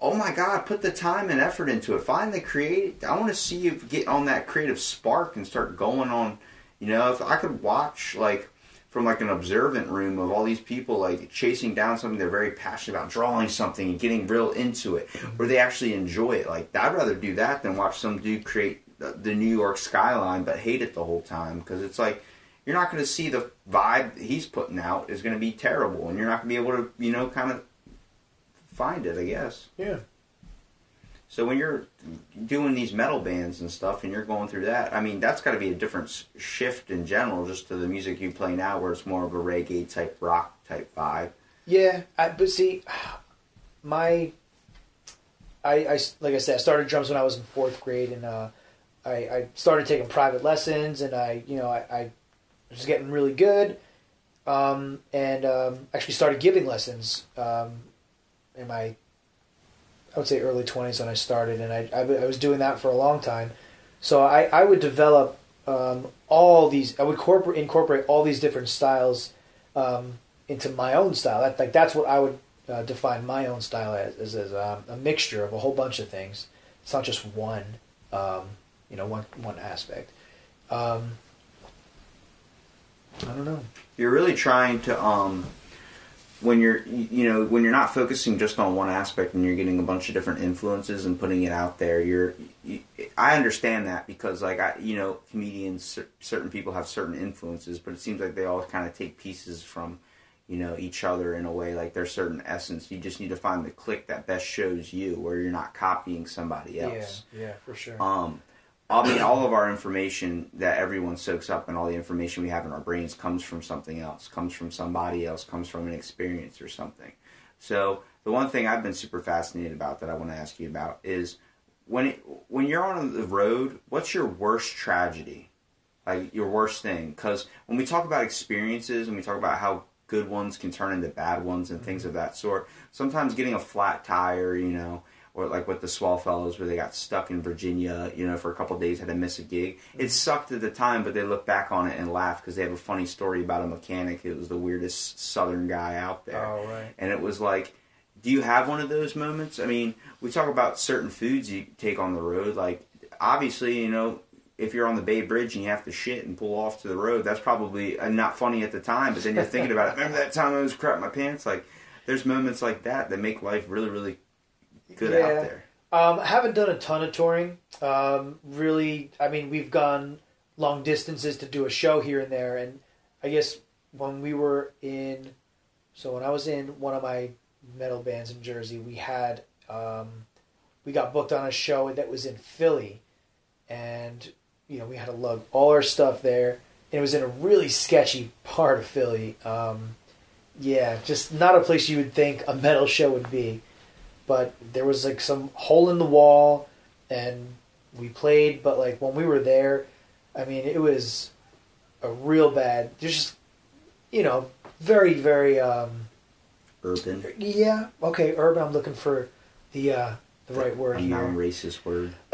oh my god, put the time and effort into it. Find the creative. I want to see you get on that creative spark and start going on. You know, if I could watch like from like an observant room of all these people like chasing down something they're very passionate about, drawing something and getting real into it, where they actually enjoy it. Like I'd rather do that than watch some dude create the, New York skyline but hate it the whole time because it's like you're not going to see the vibe that he's putting out is going to be terrible, and you're not going to be able to you know kind of find it. I guess. yeah. So when you're doing these metal bands and stuff, and you're going through that, I mean, that's got to be a different shift in general, just to the music you play now, where it's more of a reggae type rock type vibe. Yeah, I, but see, my, I, I like I said, I started drums when I was in fourth grade, and uh, I, I started taking private lessons, and I, you know, I, I was getting really good, um, and um, actually started giving lessons um, in my, I would say early twenties when I started, and I was doing that for a long time, so I, I would develop um, all these, I would corporate incorporate all these different styles. Um, into my own style. That, like that's what I would uh, define my own style as, as, as um, a mixture of a whole bunch of things. It's not just one, um, you know, one one aspect. Um, I don't know. You're really trying to, um, when you're, you know, when you're not focusing just on one aspect and you're getting a bunch of different influences and putting it out there. You're, you, I understand that because, like, I, you know, comedians, certain people have certain influences, but it seems like they all kind of take pieces from you know each other in a way like there's certain essence you just need to find the click that best shows you where you're not copying somebody else Yeah, yeah, for sure. um i mean all of our information that everyone soaks up and all the information we have in our brains comes from something else comes from somebody else comes from an experience or something. So the one thing i've been super fascinated about that i want to ask you about is when it, when you're on the road what's your worst tragedy? Like your worst thing? Because when we talk about experiences and we talk about how good ones can turn into bad ones and things mm-hmm. of that sort sometimes getting a flat tire you know or like with the swell fellows where they got stuck in virginia you know for a couple days had to miss a gig. It sucked at the time but they look back on it and laugh because they have a funny story about a mechanic it was the weirdest southern guy out there. Oh, right. and it was like do you have one of those moments? I mean we talk about certain foods you take on the road. Like obviously you know if you're on the bay bridge and you have to shit and pull off to the road that's probably uh, not funny at the time but then you're thinking about it. [laughs] Remember that time i was crap my pants? Like there's moments like that that make life really really good Yeah. out there. Um, I haven't done a ton of touring. Um, really, I mean, we've gone long distances to do a show here and there, and I guess when we were in, so when I was in one of my metal bands in Jersey, we had um, we got booked on a show that was in Philly, and you know we had to lug all our stuff there, and it was in a really sketchy part of Philly. Um, yeah, just not a place you would think a metal show would be but there was like some hole in the wall and we played but like when we were there i mean it was a real bad there's just you know very very um Urban. yeah okay urban i'm looking for the uh the right word A here non-racist word. [clears throat]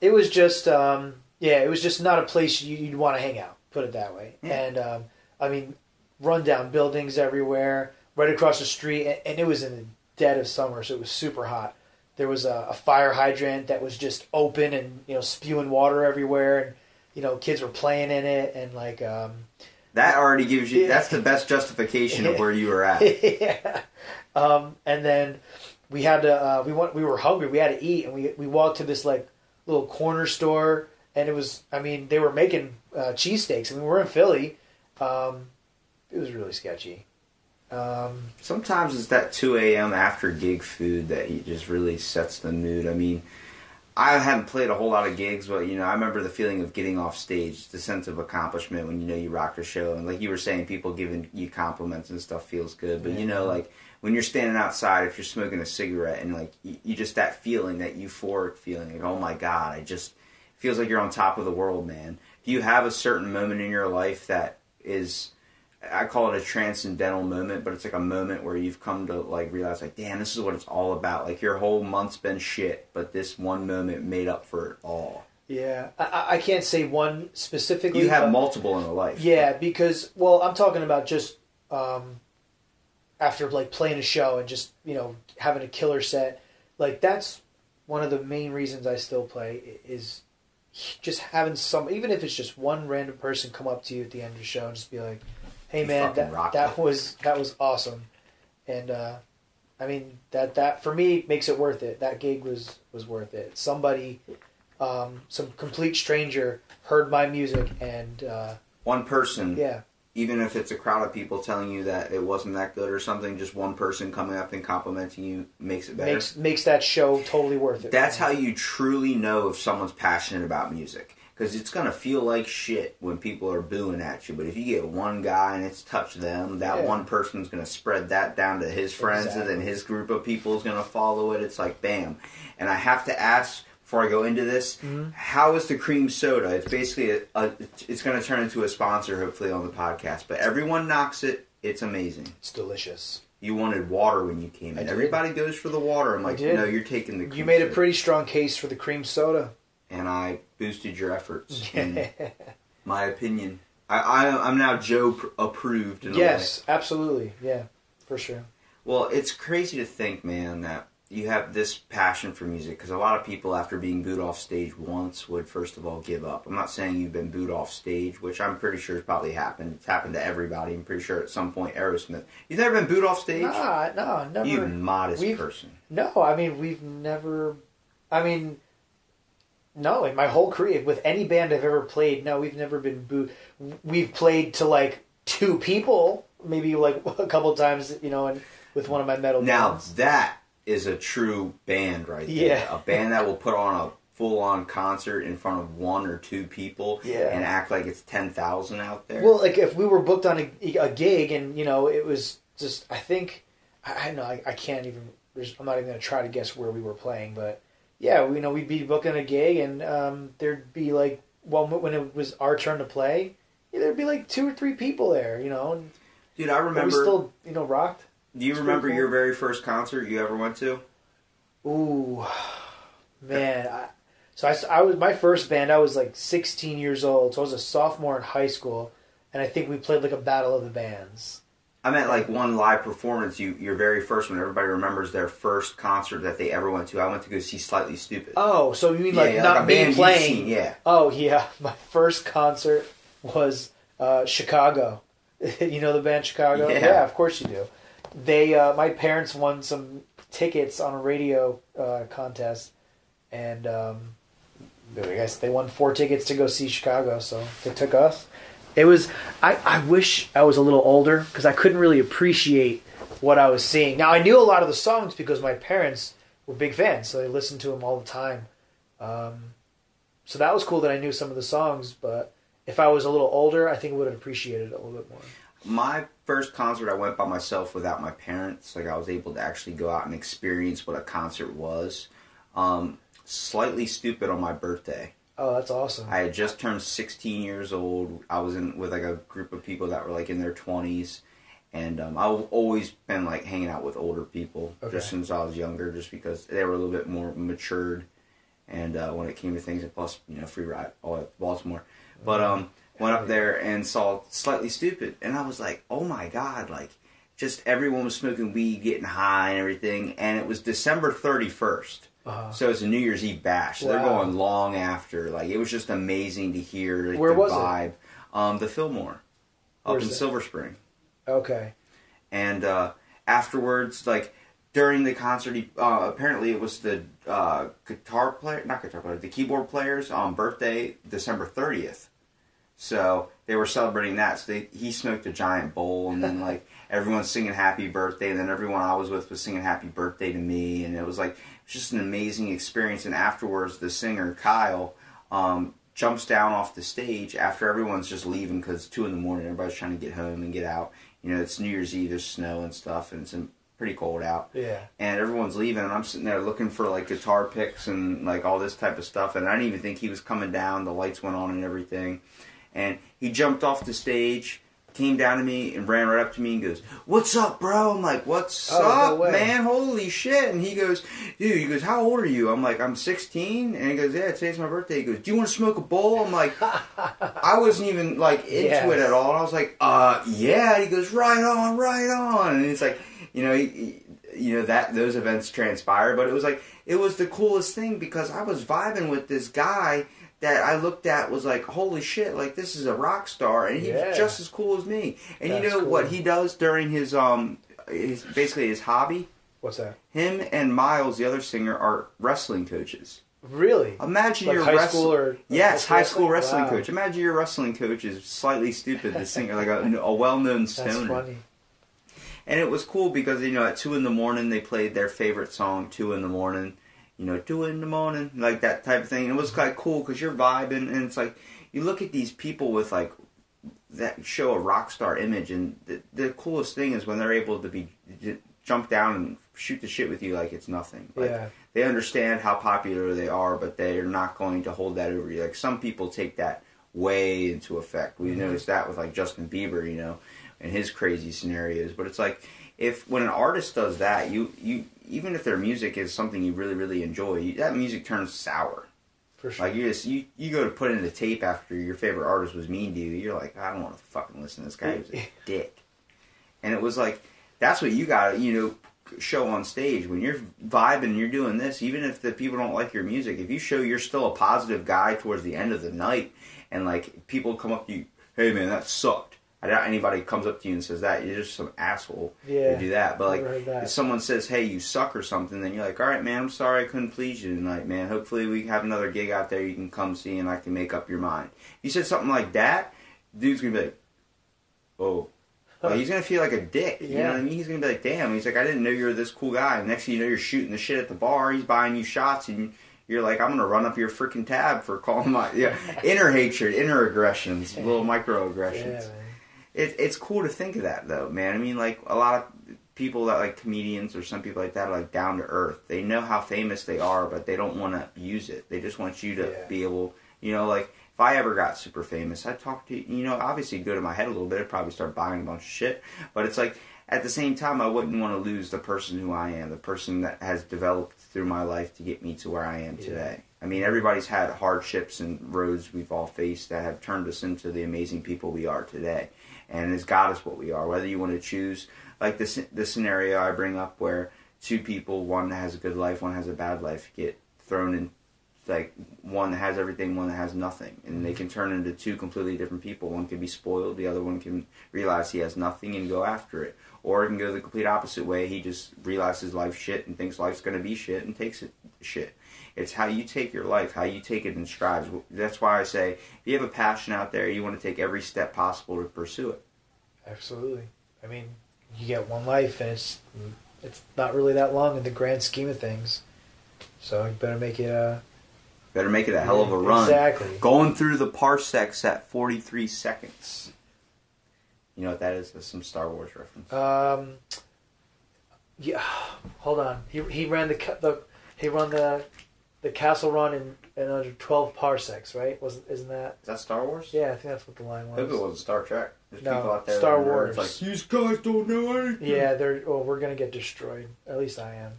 it was just um yeah it was just not a place you, you'd want to hang out put it that way Yeah. and um i mean rundown buildings everywhere right across the street and, and it was in dead of summer so it was super hot there was a, a fire hydrant that was just open and you know spewing water everywhere and you know kids were playing in it and like um That already gives you. Yeah. That's the best justification of where you were at. [laughs] yeah. Um, and then we had to uh, we went we were hungry. We had to eat, and we we walked to this like little corner store, and it was I mean they were making uh, cheesesteaks. I mean we're in Philly. Um, it was really sketchy. Um, Sometimes it's that 2 a.m. after gig food that he just really sets the mood. I mean, I haven't played a whole lot of gigs, but you know, I remember the feeling of getting off stage, the sense of accomplishment when you know you rocked a show, and like you were saying, people giving you compliments and stuff feels good. But you know, like when you're standing outside, if you're smoking a cigarette, and like you, you just that feeling, that euphoric feeling, like oh my god, I just feels like you're on top of the world, man. Do you have a certain moment in your life that is I call it a transcendental moment, but it's like a moment where you've come to like realize like, damn, this is what it's all about. Like your whole month's been shit, but this one moment made up for it all. yeah, I- I, can't say one specifically. You have but- multiple in a life. Yeah, because well, I'm talking about just um, after like playing a show and just you know having a killer set. Like that's one of the main reasons I still play is just having some, even if it's just one random person come up to you at the end of the show and just be like, "Hey You man, that that was that was awesome," and uh, I mean that that for me makes it worth it. That gig was was worth it. Somebody, um, some complete stranger heard my music and uh, One person, yeah. even if it's a crowd of people telling you that it wasn't that good or something, just one person coming up and complimenting you makes it better. makes makes that show totally worth it. That's how you truly know if someone's passionate about music. Because it's going to feel like shit when people are booing at you. But if you get one guy and it's touched them, that Yeah. one person's going to spread that down to his friends, and then his group of people is going to follow it. It's like, bam. And I have to ask before I go into this Mm-hmm. how is the cream soda? It's basically, a, a, it's going to turn into a sponsor, hopefully, on the podcast. But everyone knocks it. It's amazing. It's delicious. You wanted water when you came in. Everybody goes for the water. I'm like, no, you're taking the cream You made a pretty strong case for the cream soda. and I boosted your efforts. [laughs] in my opinion, I, I I'm now Joe pr- approved. In a way. yes, absolutely. Yeah, for sure. Well, it's crazy to think, man, that you have this passion for music because a lot of people, after being booed off stage once, would first of all give up. I'm not saying you've been booed off stage, which I'm pretty sure has probably happened. It's happened to everybody. I'm pretty sure at some point Aerosmith. You've never been booed off stage. Nah, no, never. you modest we've- person. No, I mean we've never. I mean, no, in my whole career with any band I've ever played, no, we've never been booed. We've played to like two people, maybe like [laughs] a couple times, you know, and with one of my metal Now bands. that is a true band right there. Yeah. A band that will put on a full on concert in front of one or two people Yeah. and act like it's ten thousand out there. Well, like if we were booked on a, a gig and you know it was just, I think, I, I know I, I can't even. I'm not even going to try to guess where we were playing, but yeah, we you know we'd be booking a gig and um, there'd be like, well, when it was our turn to play, yeah, there'd be like two or three people there, you know, and Dude, I but we remember still you know rocked. do you remember pretty your very first concert you ever went to? Ooh, man. I, so I, I was my first band. I was like 16 years old, so I was a sophomore in high school, and I think we played like a battle of the bands. I meant like one live performance, you your very first one. Everybody remembers their first concert that they ever went to. I went to go see Slightly Stoopid. Oh, so you mean Yeah, like yeah, not like a band playing? seen, yeah. Oh yeah, [laughs] my first concert was uh, Chicago. [laughs] you know the band Chicago? Yeah. of course you do. They, uh, my parents won some tickets on a radio uh, contest, and um, I guess they won four tickets to go see Chicago. So they took us. It was. I, I wish I was a little older because I couldn't really appreciate what I was seeing. Now I knew a lot of the songs because my parents were big fans, so they listened to them all the time. Um, so that was cool that I knew some of the songs, but if I was a little older, I think I would have appreciated it a little bit more. My first concert, I went by myself without my parents. Like I was able to actually go out and experience what a concert was. Um, Slightly Stoopid on my birthday. Oh, that's awesome. I had just turned 16 years old. I was in with like a group of people that were like in their 20s, and um, I've always been like hanging out with older people Okay. just since I was younger, just because they were a little bit more matured, and uh, when it came to things, and plus you know free ride all at Baltimore, but um went up there and saw Slightly Stoopid, and I was like, oh my god, like just everyone was smoking weed, getting high, and everything, and it was December 31st. Uh-huh. So it's a New Year's Eve bash. So They're going long after. Like it was just amazing to hear like, Where the was it? vibe. Um, the Fillmore, up Where's in that? Silver Spring, Okay. and uh, afterwards, like during the concert, he, uh, apparently it was the uh, guitar player, not guitar player, the keyboard player's um, birthday, December thirtieth. So they were celebrating that. So they, he smoked a giant bowl, and then [laughs] like everyone's singing "Happy Birthday," and then everyone I was with was singing "Happy Birthday" to me, and it was like just an amazing experience. And afterwards, the singer Kyle um, jumps down off the stage after everyone's just leaving because it's two in the morning. Everybody's trying to get home and get out. You know, it's New Year's Eve. There's snow and stuff, and it's pretty cold out Yeah. and everyone's leaving and I'm sitting there looking for like guitar picks and like all this type of stuff and I didn't even think he was coming down the lights went on and everything and he jumped off the stage came down to me and ran right up to me and goes what's up bro I'm like what's Oh, up way. man holy shit and he goes dude he goes how old are you I'm like I'm 16 and he goes yeah today's my birthday he goes do you want to smoke a bowl I'm like [laughs] I wasn't even like into Yes. it at all. And I was like, uh, yeah. And he goes, right on, right on. And it's like, you know, he, he- you know that those events transpire, but it was like it was the coolest thing because I was vibing with this guy that I looked at was like, holy shit, like this is a rock star, and he's Yeah. just as cool as me. And you know cool. what he does during his um, his basically his hobby. What's that? Him and Miles, the other singer, are wrestling coaches. Really? Imagine Like you're high wrest- school or Yes, high school wrestling Wow. coach. Imagine your wrestling coach is Slightly Stoopid, the singer, like a, [laughs] a well-known That's funny. And it was cool because you know at two in the morning they played their favorite song, two in the morning, you know, two in the morning, like that type of thing. And it was kind of cool because you're vibing, and it's like you look at these people with like that show a rock star image, and the, the coolest thing is when they're able to be jump down and shoot the shit with you like it's nothing. Like, Yeah. they understand how popular they are, but they're not going to hold that over you. Like some people take that way into effect. We Mhm. noticed that with like Justin Bieber, you know, and his crazy scenarios. But it's like if when an artist does that, you you even if their music is something you really really enjoy, that music turns sour. For sure. Like you just you you go to put in the tape after your favorite artist was mean to you, you're like, I don't want to fucking listen to this guy. He's a [laughs] dick. And it was like that's what you got to you know show on stage when you're vibing and you're doing this even if the people don't like your music if you show you're still a positive guy towards the end of the night and like people come up to you hey man that sucked I doubt anybody comes up to you and says that you're just some asshole Yeah, to do that but like that. if someone says hey you suck or something then you're like all right man i'm sorry i couldn't please you tonight man hopefully we have another gig out there you can come see and i can make up your mind you said something like that dude's gonna be like oh he's gonna feel like a dick. You know what I mean? He's gonna be like, "Damn." He's like, "I didn't know you were this cool guy." And next thing you know, you're shooting the shit at the bar. He's buying you shots, and you're like, "I'm gonna run up your freaking tab for calling my [laughs] yeah." inner hatred, inner aggressions, little microaggressions. yeah. It, it's cool to think of that though, man. I mean, like a lot of people that like comedians or some people like that are like down to earth. They know how famous they are, but they don't want to use it. They just want you to Yeah. be able, you know, like if I ever got super famous, I'd talk to you you know, obviously go to my head a little bit. I'd probably start buying a bunch of shit, but it's like at the same time, I wouldn't want to lose the person who I am, the person that has developed through my life to get me to where I am Yeah. today. I mean, everybody's had hardships and roads we've all faced that have turned us into the amazing people we are today, and has got us what we are. Whether you want to choose, like this the scenario I bring up, where two people, one that has a good life, one has a bad life, get thrown in like one that has everything, one that has nothing, and they can turn into two completely different people. One can be spoiled, the other one can realize he has nothing and go after it, or it can go the complete opposite way. He just realizes life's shit and thinks life's gonna be shit and takes it shit. It's how you take your life, how you take it in strides. That's why I say if you have a passion out there, you want to take every step possible to pursue it. Absolutely. I mean, you get one life, and it's it's not really that long in the grand scheme of things. So you better make it uh, Better make it a hell of a run. Exactly. Going through the parsecs at 43 seconds. You know what that is? That's some Star Wars reference. Um, yeah, hold on. He he ran the the he ran the the Kessel Run in, in under twelve parsecs, right? Wasn't isn't that? Is that Star Wars? Yeah, I think that's what the line was. I hope it was. Star Trek. There's No, people out there Star Wars. like, these guys don't know anything. Yeah, they're. Oh, we're gonna get destroyed. At least I am.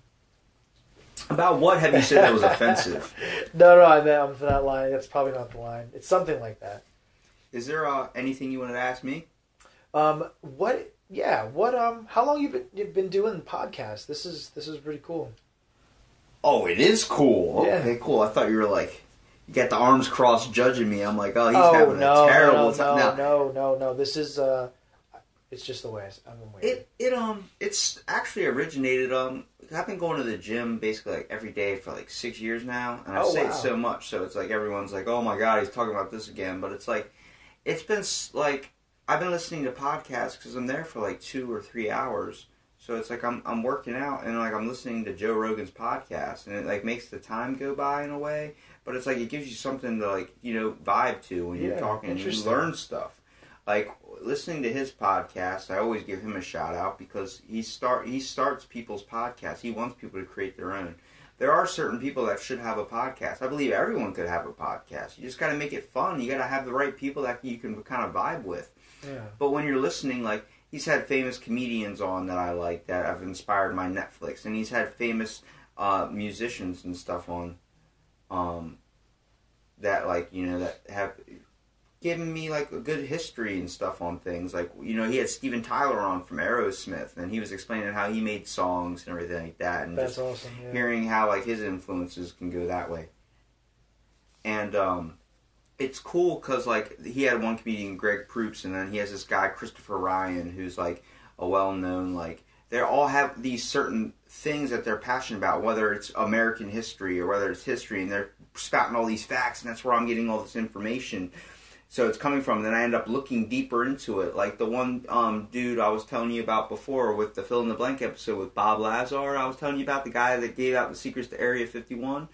About what have you said that was offensive? [laughs] No, no, I meant for that line. That's probably not the line. It's something like that. Is there uh, anything you wanted to ask me? Um, what? Yeah, what? Um, how long you been you've been doing the podcast? This is this is pretty cool. Oh, it is cool. Yeah. Okay, cool. I thought you were like, you got the arms crossed judging me. I'm like, oh, he's oh having no, a terrible no, time. no, Now, no, no, no. This is uh, it's just the way I, I'm weird. It it um it's actually originated um I've been going to the gym basically like every day for like six years now, and I Oh, say wow. it so much so it's like everyone's like, oh my god, he's talking about this again, but it's like it's been like I've been listening to podcasts because I'm there for like two or three hours, so it's like I'm I'm working out and like I'm listening to Joe Rogan's podcast, and it like makes the time go by in a way, but it's like it gives you something to like you know vibe to when you're Yeah, talking, and you learn stuff like listening to his podcast, I always give him a shout out because he start he starts people's podcasts. He wants people to create their own. There are certain people that should have a podcast. I believe everyone could have a podcast. You just got to make it fun. You got to have the right people that you can kind of vibe with. yeah. But when you're listening, like he's had famous comedians on that I like that have inspired my Netflix, and he's had famous uh, musicians and stuff on, um, that like you know that have given me like a good history and stuff on things. Like you know he had Steven Tyler on from Aerosmith, and he was explaining how he made songs and everything like that, and That's just awesome. Yeah. hearing how like his influences can go that way. And um, it's cool because like he had one comedian, Greg Proops, and then he has this guy Christopher Ryan, who's like a well-known like they all have these certain things that they're passionate about, whether it's American history or whether it's history, and they're spouting all these facts, and that's where I'm getting all this information. So it's coming from. Then I end up looking deeper into it, like the one um, dude I was telling you about before with the fill in the blank episode with Bob Lazar. I was telling you about the guy that gave out the secrets to Area 51.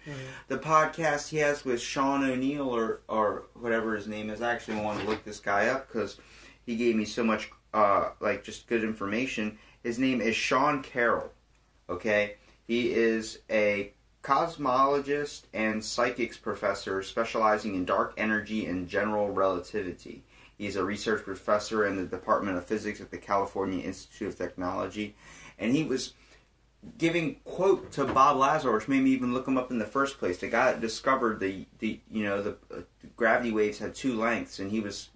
The podcast he has with Sean O'Neill or or whatever his name is. I actually wanted to look this guy up because he gave me so much uh, like just good information. His name is Sean Carroll. Okay, he is a cosmologist and psychics professor specializing in dark energy and general relativity. He's a research professor in the Department of Physics at the California Institute of Technology, and he was giving quote to Bob Lazar, which made me even look him up in the first place. The guy that discovered the the you know the, uh, the gravity waves had two lengths, and he was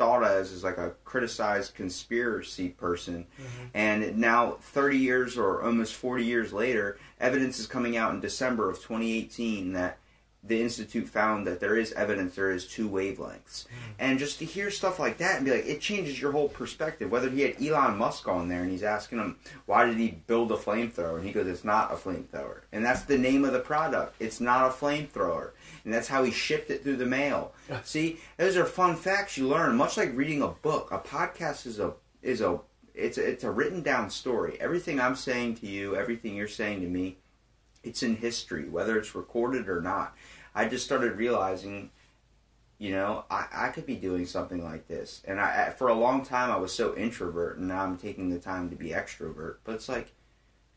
thought as as like a criticized conspiracy person. Mm-hmm. And now, 30 years or almost 40 years later, evidence is coming out in December of 2018 that the institute found that there is evidence there is two wavelengths. Hmm. And just to hear stuff like that and be like, it changes your whole perspective. Whether he had Elon Musk on there and he's asking him, why did he build a flamethrower? And he goes, it's not a flamethrower. And that's the name of the product. It's not a flamethrower. And that's how he shipped it through the mail. See, those are fun facts you learn. Much like reading a book, a podcast is a is a it's a, it's a written down story. Everything I'm saying to you, everything you're saying to me, it's in history, whether it's recorded or not. I just started realizing, you know, I, I could be doing something like this. And I, I- for a long time, I was so introvert, and now I'm taking the time to be extrovert. But it's like,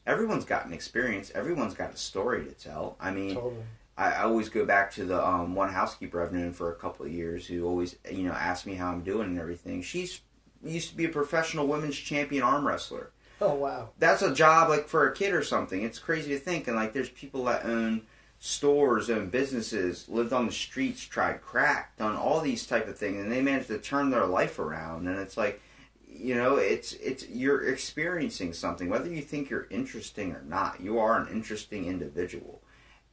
everyone's got an experience, everyone's got a story to tell. I mean, Totally. I, I always go back to the um, one housekeeper I've known for a couple of years who always, you know, asks me how I'm doing and everything. She's used to be a professional women's champion arm wrestler Oh wow. that's a job like for a kid or something. It's crazy to think. And like, there's people that own stores, own businesses, lived on the streets, tried crack, done all these type of things, and they managed to turn their life around. And it's like, you know, it's it's you're experiencing something, whether you think you're interesting or not. You are an interesting individual,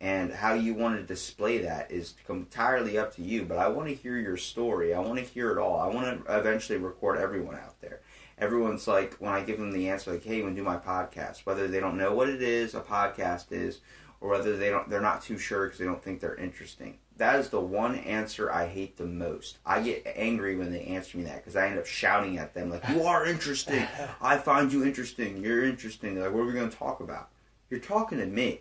and how you want to display that is entirely up to you. But I want to hear your story. I want to hear it all. I want to eventually record everyone out there. Everyone's like, when I give them the answer, like, "Hey, to do my podcast?" Whether they don't know what it is, a podcast is, or whether they don't, they're not too sure because they don't think they're interesting. That is the one answer I hate the most. I get angry when they answer me that because I end up shouting at them like, "You are interesting. [laughs] I find you interesting. You're interesting." Like, what are we going to talk about? You're talking to me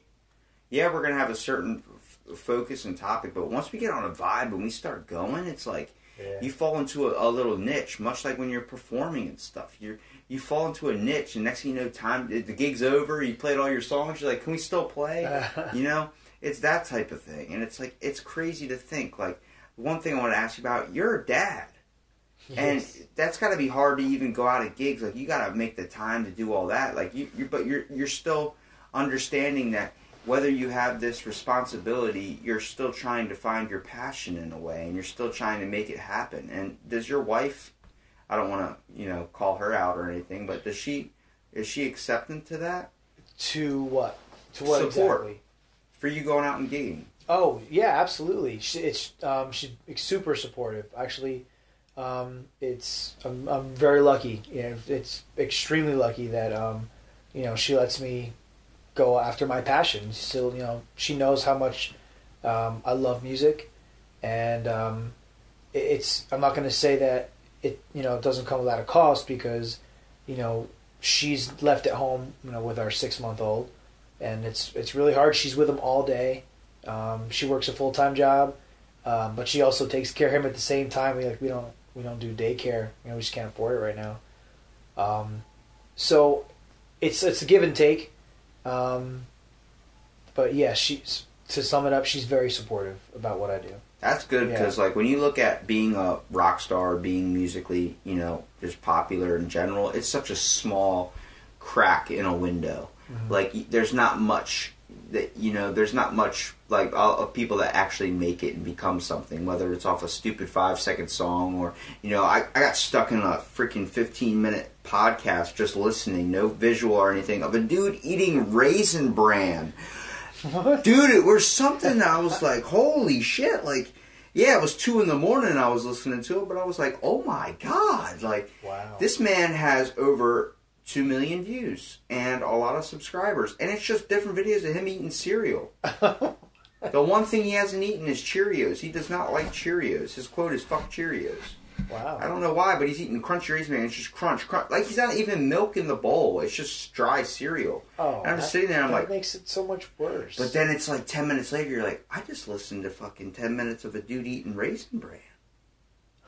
yeah, we're gonna have a certain f- focus and topic, but once we get on a vibe and we start going, it's like Yeah. you fall into a, a little niche, much like when you're performing and stuff. You you fall into a niche, and next thing you know, time the gig's over. You played all your songs. You're like, can we still play? [laughs] you know, it's that type of thing, and it's like it's crazy to think. Like one thing I want to ask you about, you're a dad. And that's got to be hard to even go out at gigs. Like you got to make the time to do all that. Like you, you, but you're you're still understanding that whether you have this responsibility, you're still trying to find your passion in a way, and you're still trying to make it happen. And does your wife? I don't want to, you know, call her out or anything, but does she? Is she accepting to that to what? To what Support. exactly? for you going out and gigging? Oh yeah, absolutely. She, it's um, she's super supportive. Actually, um, it's I'm, I'm very lucky. You know, it's extremely lucky that um, you know she lets me go after my passion. Still, you know, she knows how much um, I love music, and um, it, it's. I'm not going to say that it you know it doesn't come without a cost because you know she's left at home you know with our six month old, and it's it's really hard. She's with him all day. Um, she works a full time job, um, but she also takes care of him at the same time. We like we don't we don't do daycare. You know, we just can't afford it right now. Um, so it's it's a give and take. Um, but yeah, she's to sum it up, she's very supportive about what I do. That's good because, like, when you look at being a rock star, being musically, you know, just popular in general, it's such a small crack in a window. Mm-hmm. Like, there's not much that you know. There's not much like of people that actually make it and become something. Whether it's off a stupid five second song or you know, I, I got stuck in a freaking fifteen minute podcast just listening, no visual or anything, of a dude eating raisin bran dude it was something that i was like holy shit like yeah it was two in the morning i was listening to it but i was like oh my god like Wow. this man has over 2 million views and a lot of subscribers and it's just different videos of him eating cereal. [laughs] The one thing he hasn't eaten is cheerios. He does not like cheerios. His quote is fuck cheerios I don't know why, but he's eating crunchy raisin bran. It's just crunch, crunch. Like he's not even milk in the bowl. It's just dry cereal. Oh, and I'm that- sitting there. I'm that like, makes it so much worse. but then it's like 10 minutes later, you're like, I just listened to fucking 10 minutes of a dude eating raisin bran.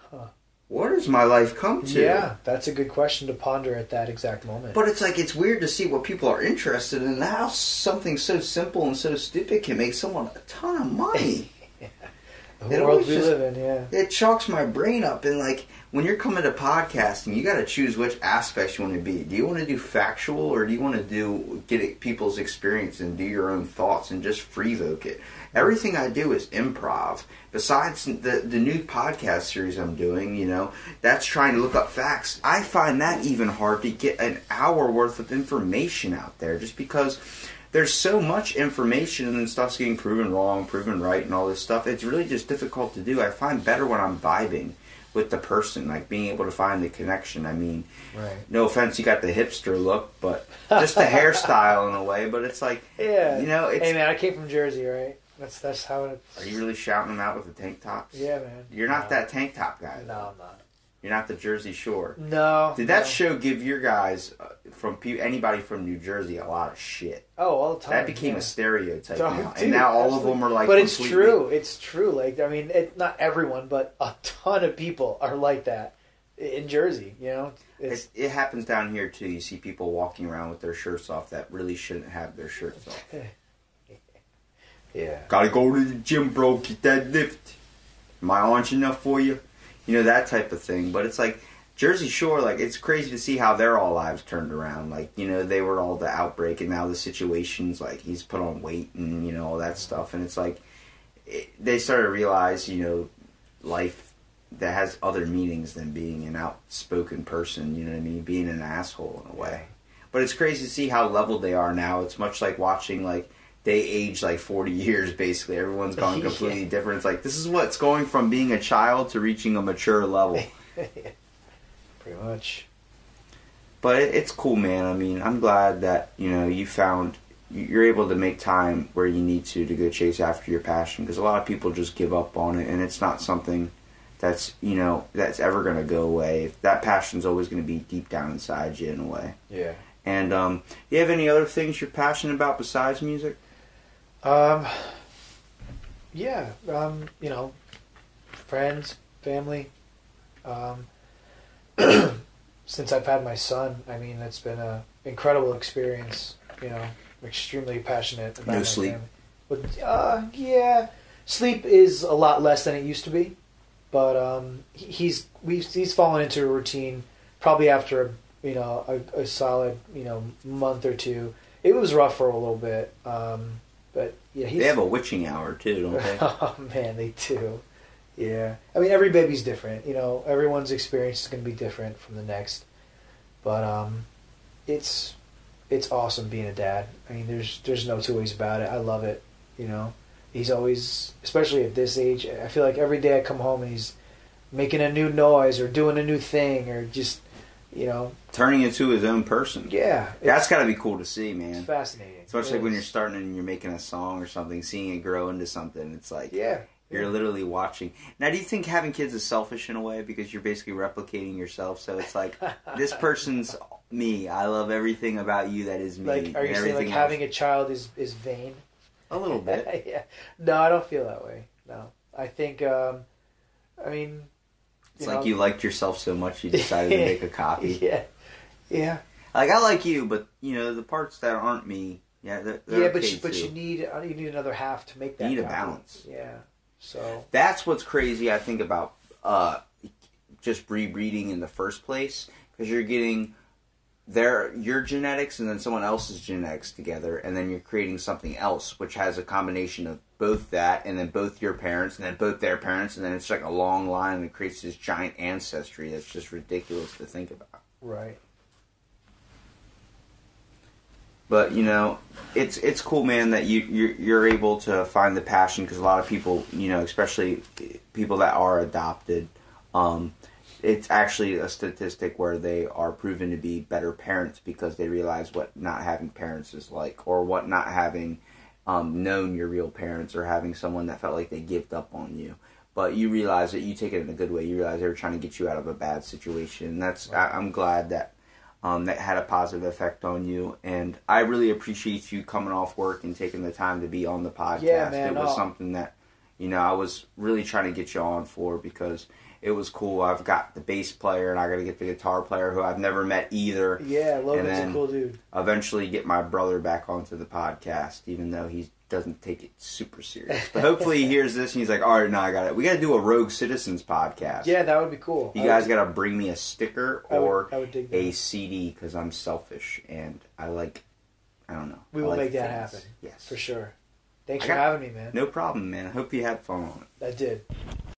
Huh. What does my life come to? yeah, that's a good question to ponder at that exact moment. But it's like, it's weird to see what people are interested in. How something so simple and so stupid can make someone a ton of money. [laughs] the it world we just- live in, yeah. it chalks my brain up. And like, when you're coming to podcasting, you got to choose which aspects you want to be. Do you want to do factual or do you want to do get people's experience and do your own thoughts and just free voke it? Everything I do is improv. Besides the the new podcast series I'm doing, you know, that's trying to look up facts. I find that even hard to get an hour worth of information out there, just because there's so much information and stuff's getting proven wrong, proven right, and all this stuff. It's really just difficult to do. I find better when I'm vibing with the person, like being able to find the connection. I mean, Right. no offense, you got the hipster look, but just the [laughs] hairstyle in a way. But it's like, Yeah. you know, it's. hey man, I came from Jersey, right? That's that's how it. Are you really shouting them out with the tank tops? Yeah, man. You're not no. that tank top guy. No, I'm not. You're not the Jersey Shore. No. Did that no. show give your guys uh, from pe- anybody from New Jersey a lot of shit? Oh, all the time. That became yeah. a stereotype Oh, now, dude, and now all of them are like. but it's true. It's true. Like I mean, it, not everyone, but a ton of people are like that in Jersey. You know, It, it happens down here too. You see people walking around with their shirts off that really shouldn't have their shirts off. [laughs] yeah. Gotta go to the gym, bro. Get that lift. Am I orange enough for you? You know that type of thing. But it's like Jersey Shore. Like it's crazy to see how their all lives turned around. Like you know they were all the outbreak, and now the situations like he's put on weight and you know all that stuff. And it's like it, they started to realize you know life that has other meanings than being an outspoken person. You know what I mean? Being an asshole in a way. But it's crazy to see how leveled they are now. It's much like watching like they age like 40 years basically. Everyone's gone [laughs] Yeah. completely different. It's like this is what's going from being a child to reaching a mature level. [laughs] Pretty much. but it, it's cool, man. I mean, I'm glad that you know you found you- you're able to make time where you need to to go chase after your passion because a lot of people just give up on it, and it's not something that's you know that's ever going to go away. That passion's always going to be deep down inside you in a way. Yeah. And um, you have any other things you're passionate about besides music? Um. Yeah. Um. You know, friends, family. Um. [clears throat] since I've had my son, I mean, it's been a incredible experience. You know, I'm extremely passionate about No sleep? family. But uh, yeah, sleep is a lot less than it used to be. But um, he's he's fallen into a routine probably after you know a, a solid you know month or two. It was rough for a little bit, um, but yeah, he's They have a witching hour too, don't they? [laughs] oh man, they do. Yeah, I mean every baby's different. You know, everyone's experience is going to be different from the next. But um, it's it's awesome being a dad. I mean, there's there's no two ways about it. I love it. You know, he's always, especially at this age. I feel like every day I come home and he's making a new noise or doing a new thing or just, you know, Turning into his own person. yeah. that's got to be cool to see, it's man. fascinating. Especially It when you're starting and you're making a song or something, seeing it grow into something. It's like Yeah. you're literally watching. Now, do you think having kids is selfish in a way because you're basically replicating yourself? So it's like [laughs] this person's me. I love everything about you that is me. Like, are you saying like everything having a child is is vain? a little [laughs] bit? yeah. No, I don't feel that way. No, I think. Um, I mean, It's you like know- you liked yourself so much you [laughs] decided to make a copy. [laughs] Yeah, yeah, Like I like you, but you know the parts that aren't me. Yeah, they're, they're yeah. But okay you, but too. you need uh, you need another half to make that. You need a balance. Yeah. So that's what's crazy. I think about uh, just rebreeding in the first place because you're getting their your genetics and then someone else's genetics together, and then you're creating something else which has a combination of both that and then both your parents and then both their parents, and then it's like a long line and it creates this giant ancestry that's just ridiculous to think about. right. But you know, it's it's cool, man, that you you're, you're able to find the passion because a lot of people, you know, especially people that are adopted, um, it's actually a statistic where they are proven to be better parents because they realize what not having parents is like, or what not having um, known your real parents, or having someone that felt like they gave up on you. But you realize that you take it in a good way. You realize they were trying to get you out of a bad situation. And that's I, I'm glad that um, that had a positive effect on you. And I really appreciate you coming off work and taking the time to be on the podcast. Yeah, man, it was oh. something that, you know, I was really trying to get you on for because it was cool. I've got the bass player and I got to get the guitar player who I've never met either. Yeah, Logan's a cool dude. Eventually get my brother back onto the podcast, even though he doesn't take it super serious. But hopefully he [laughs] hears this and he's like, all right, now I got it. We got to do a Rogue Citizens podcast. Yeah, that would be cool. You I guys would- got to bring me a sticker I would- or I would a CD because I'm selfish and I like. I don't know. We will like make that things. happen. Yes, for sure. Thanks for having me, man. No problem, man. I hope you had fun on it. I did.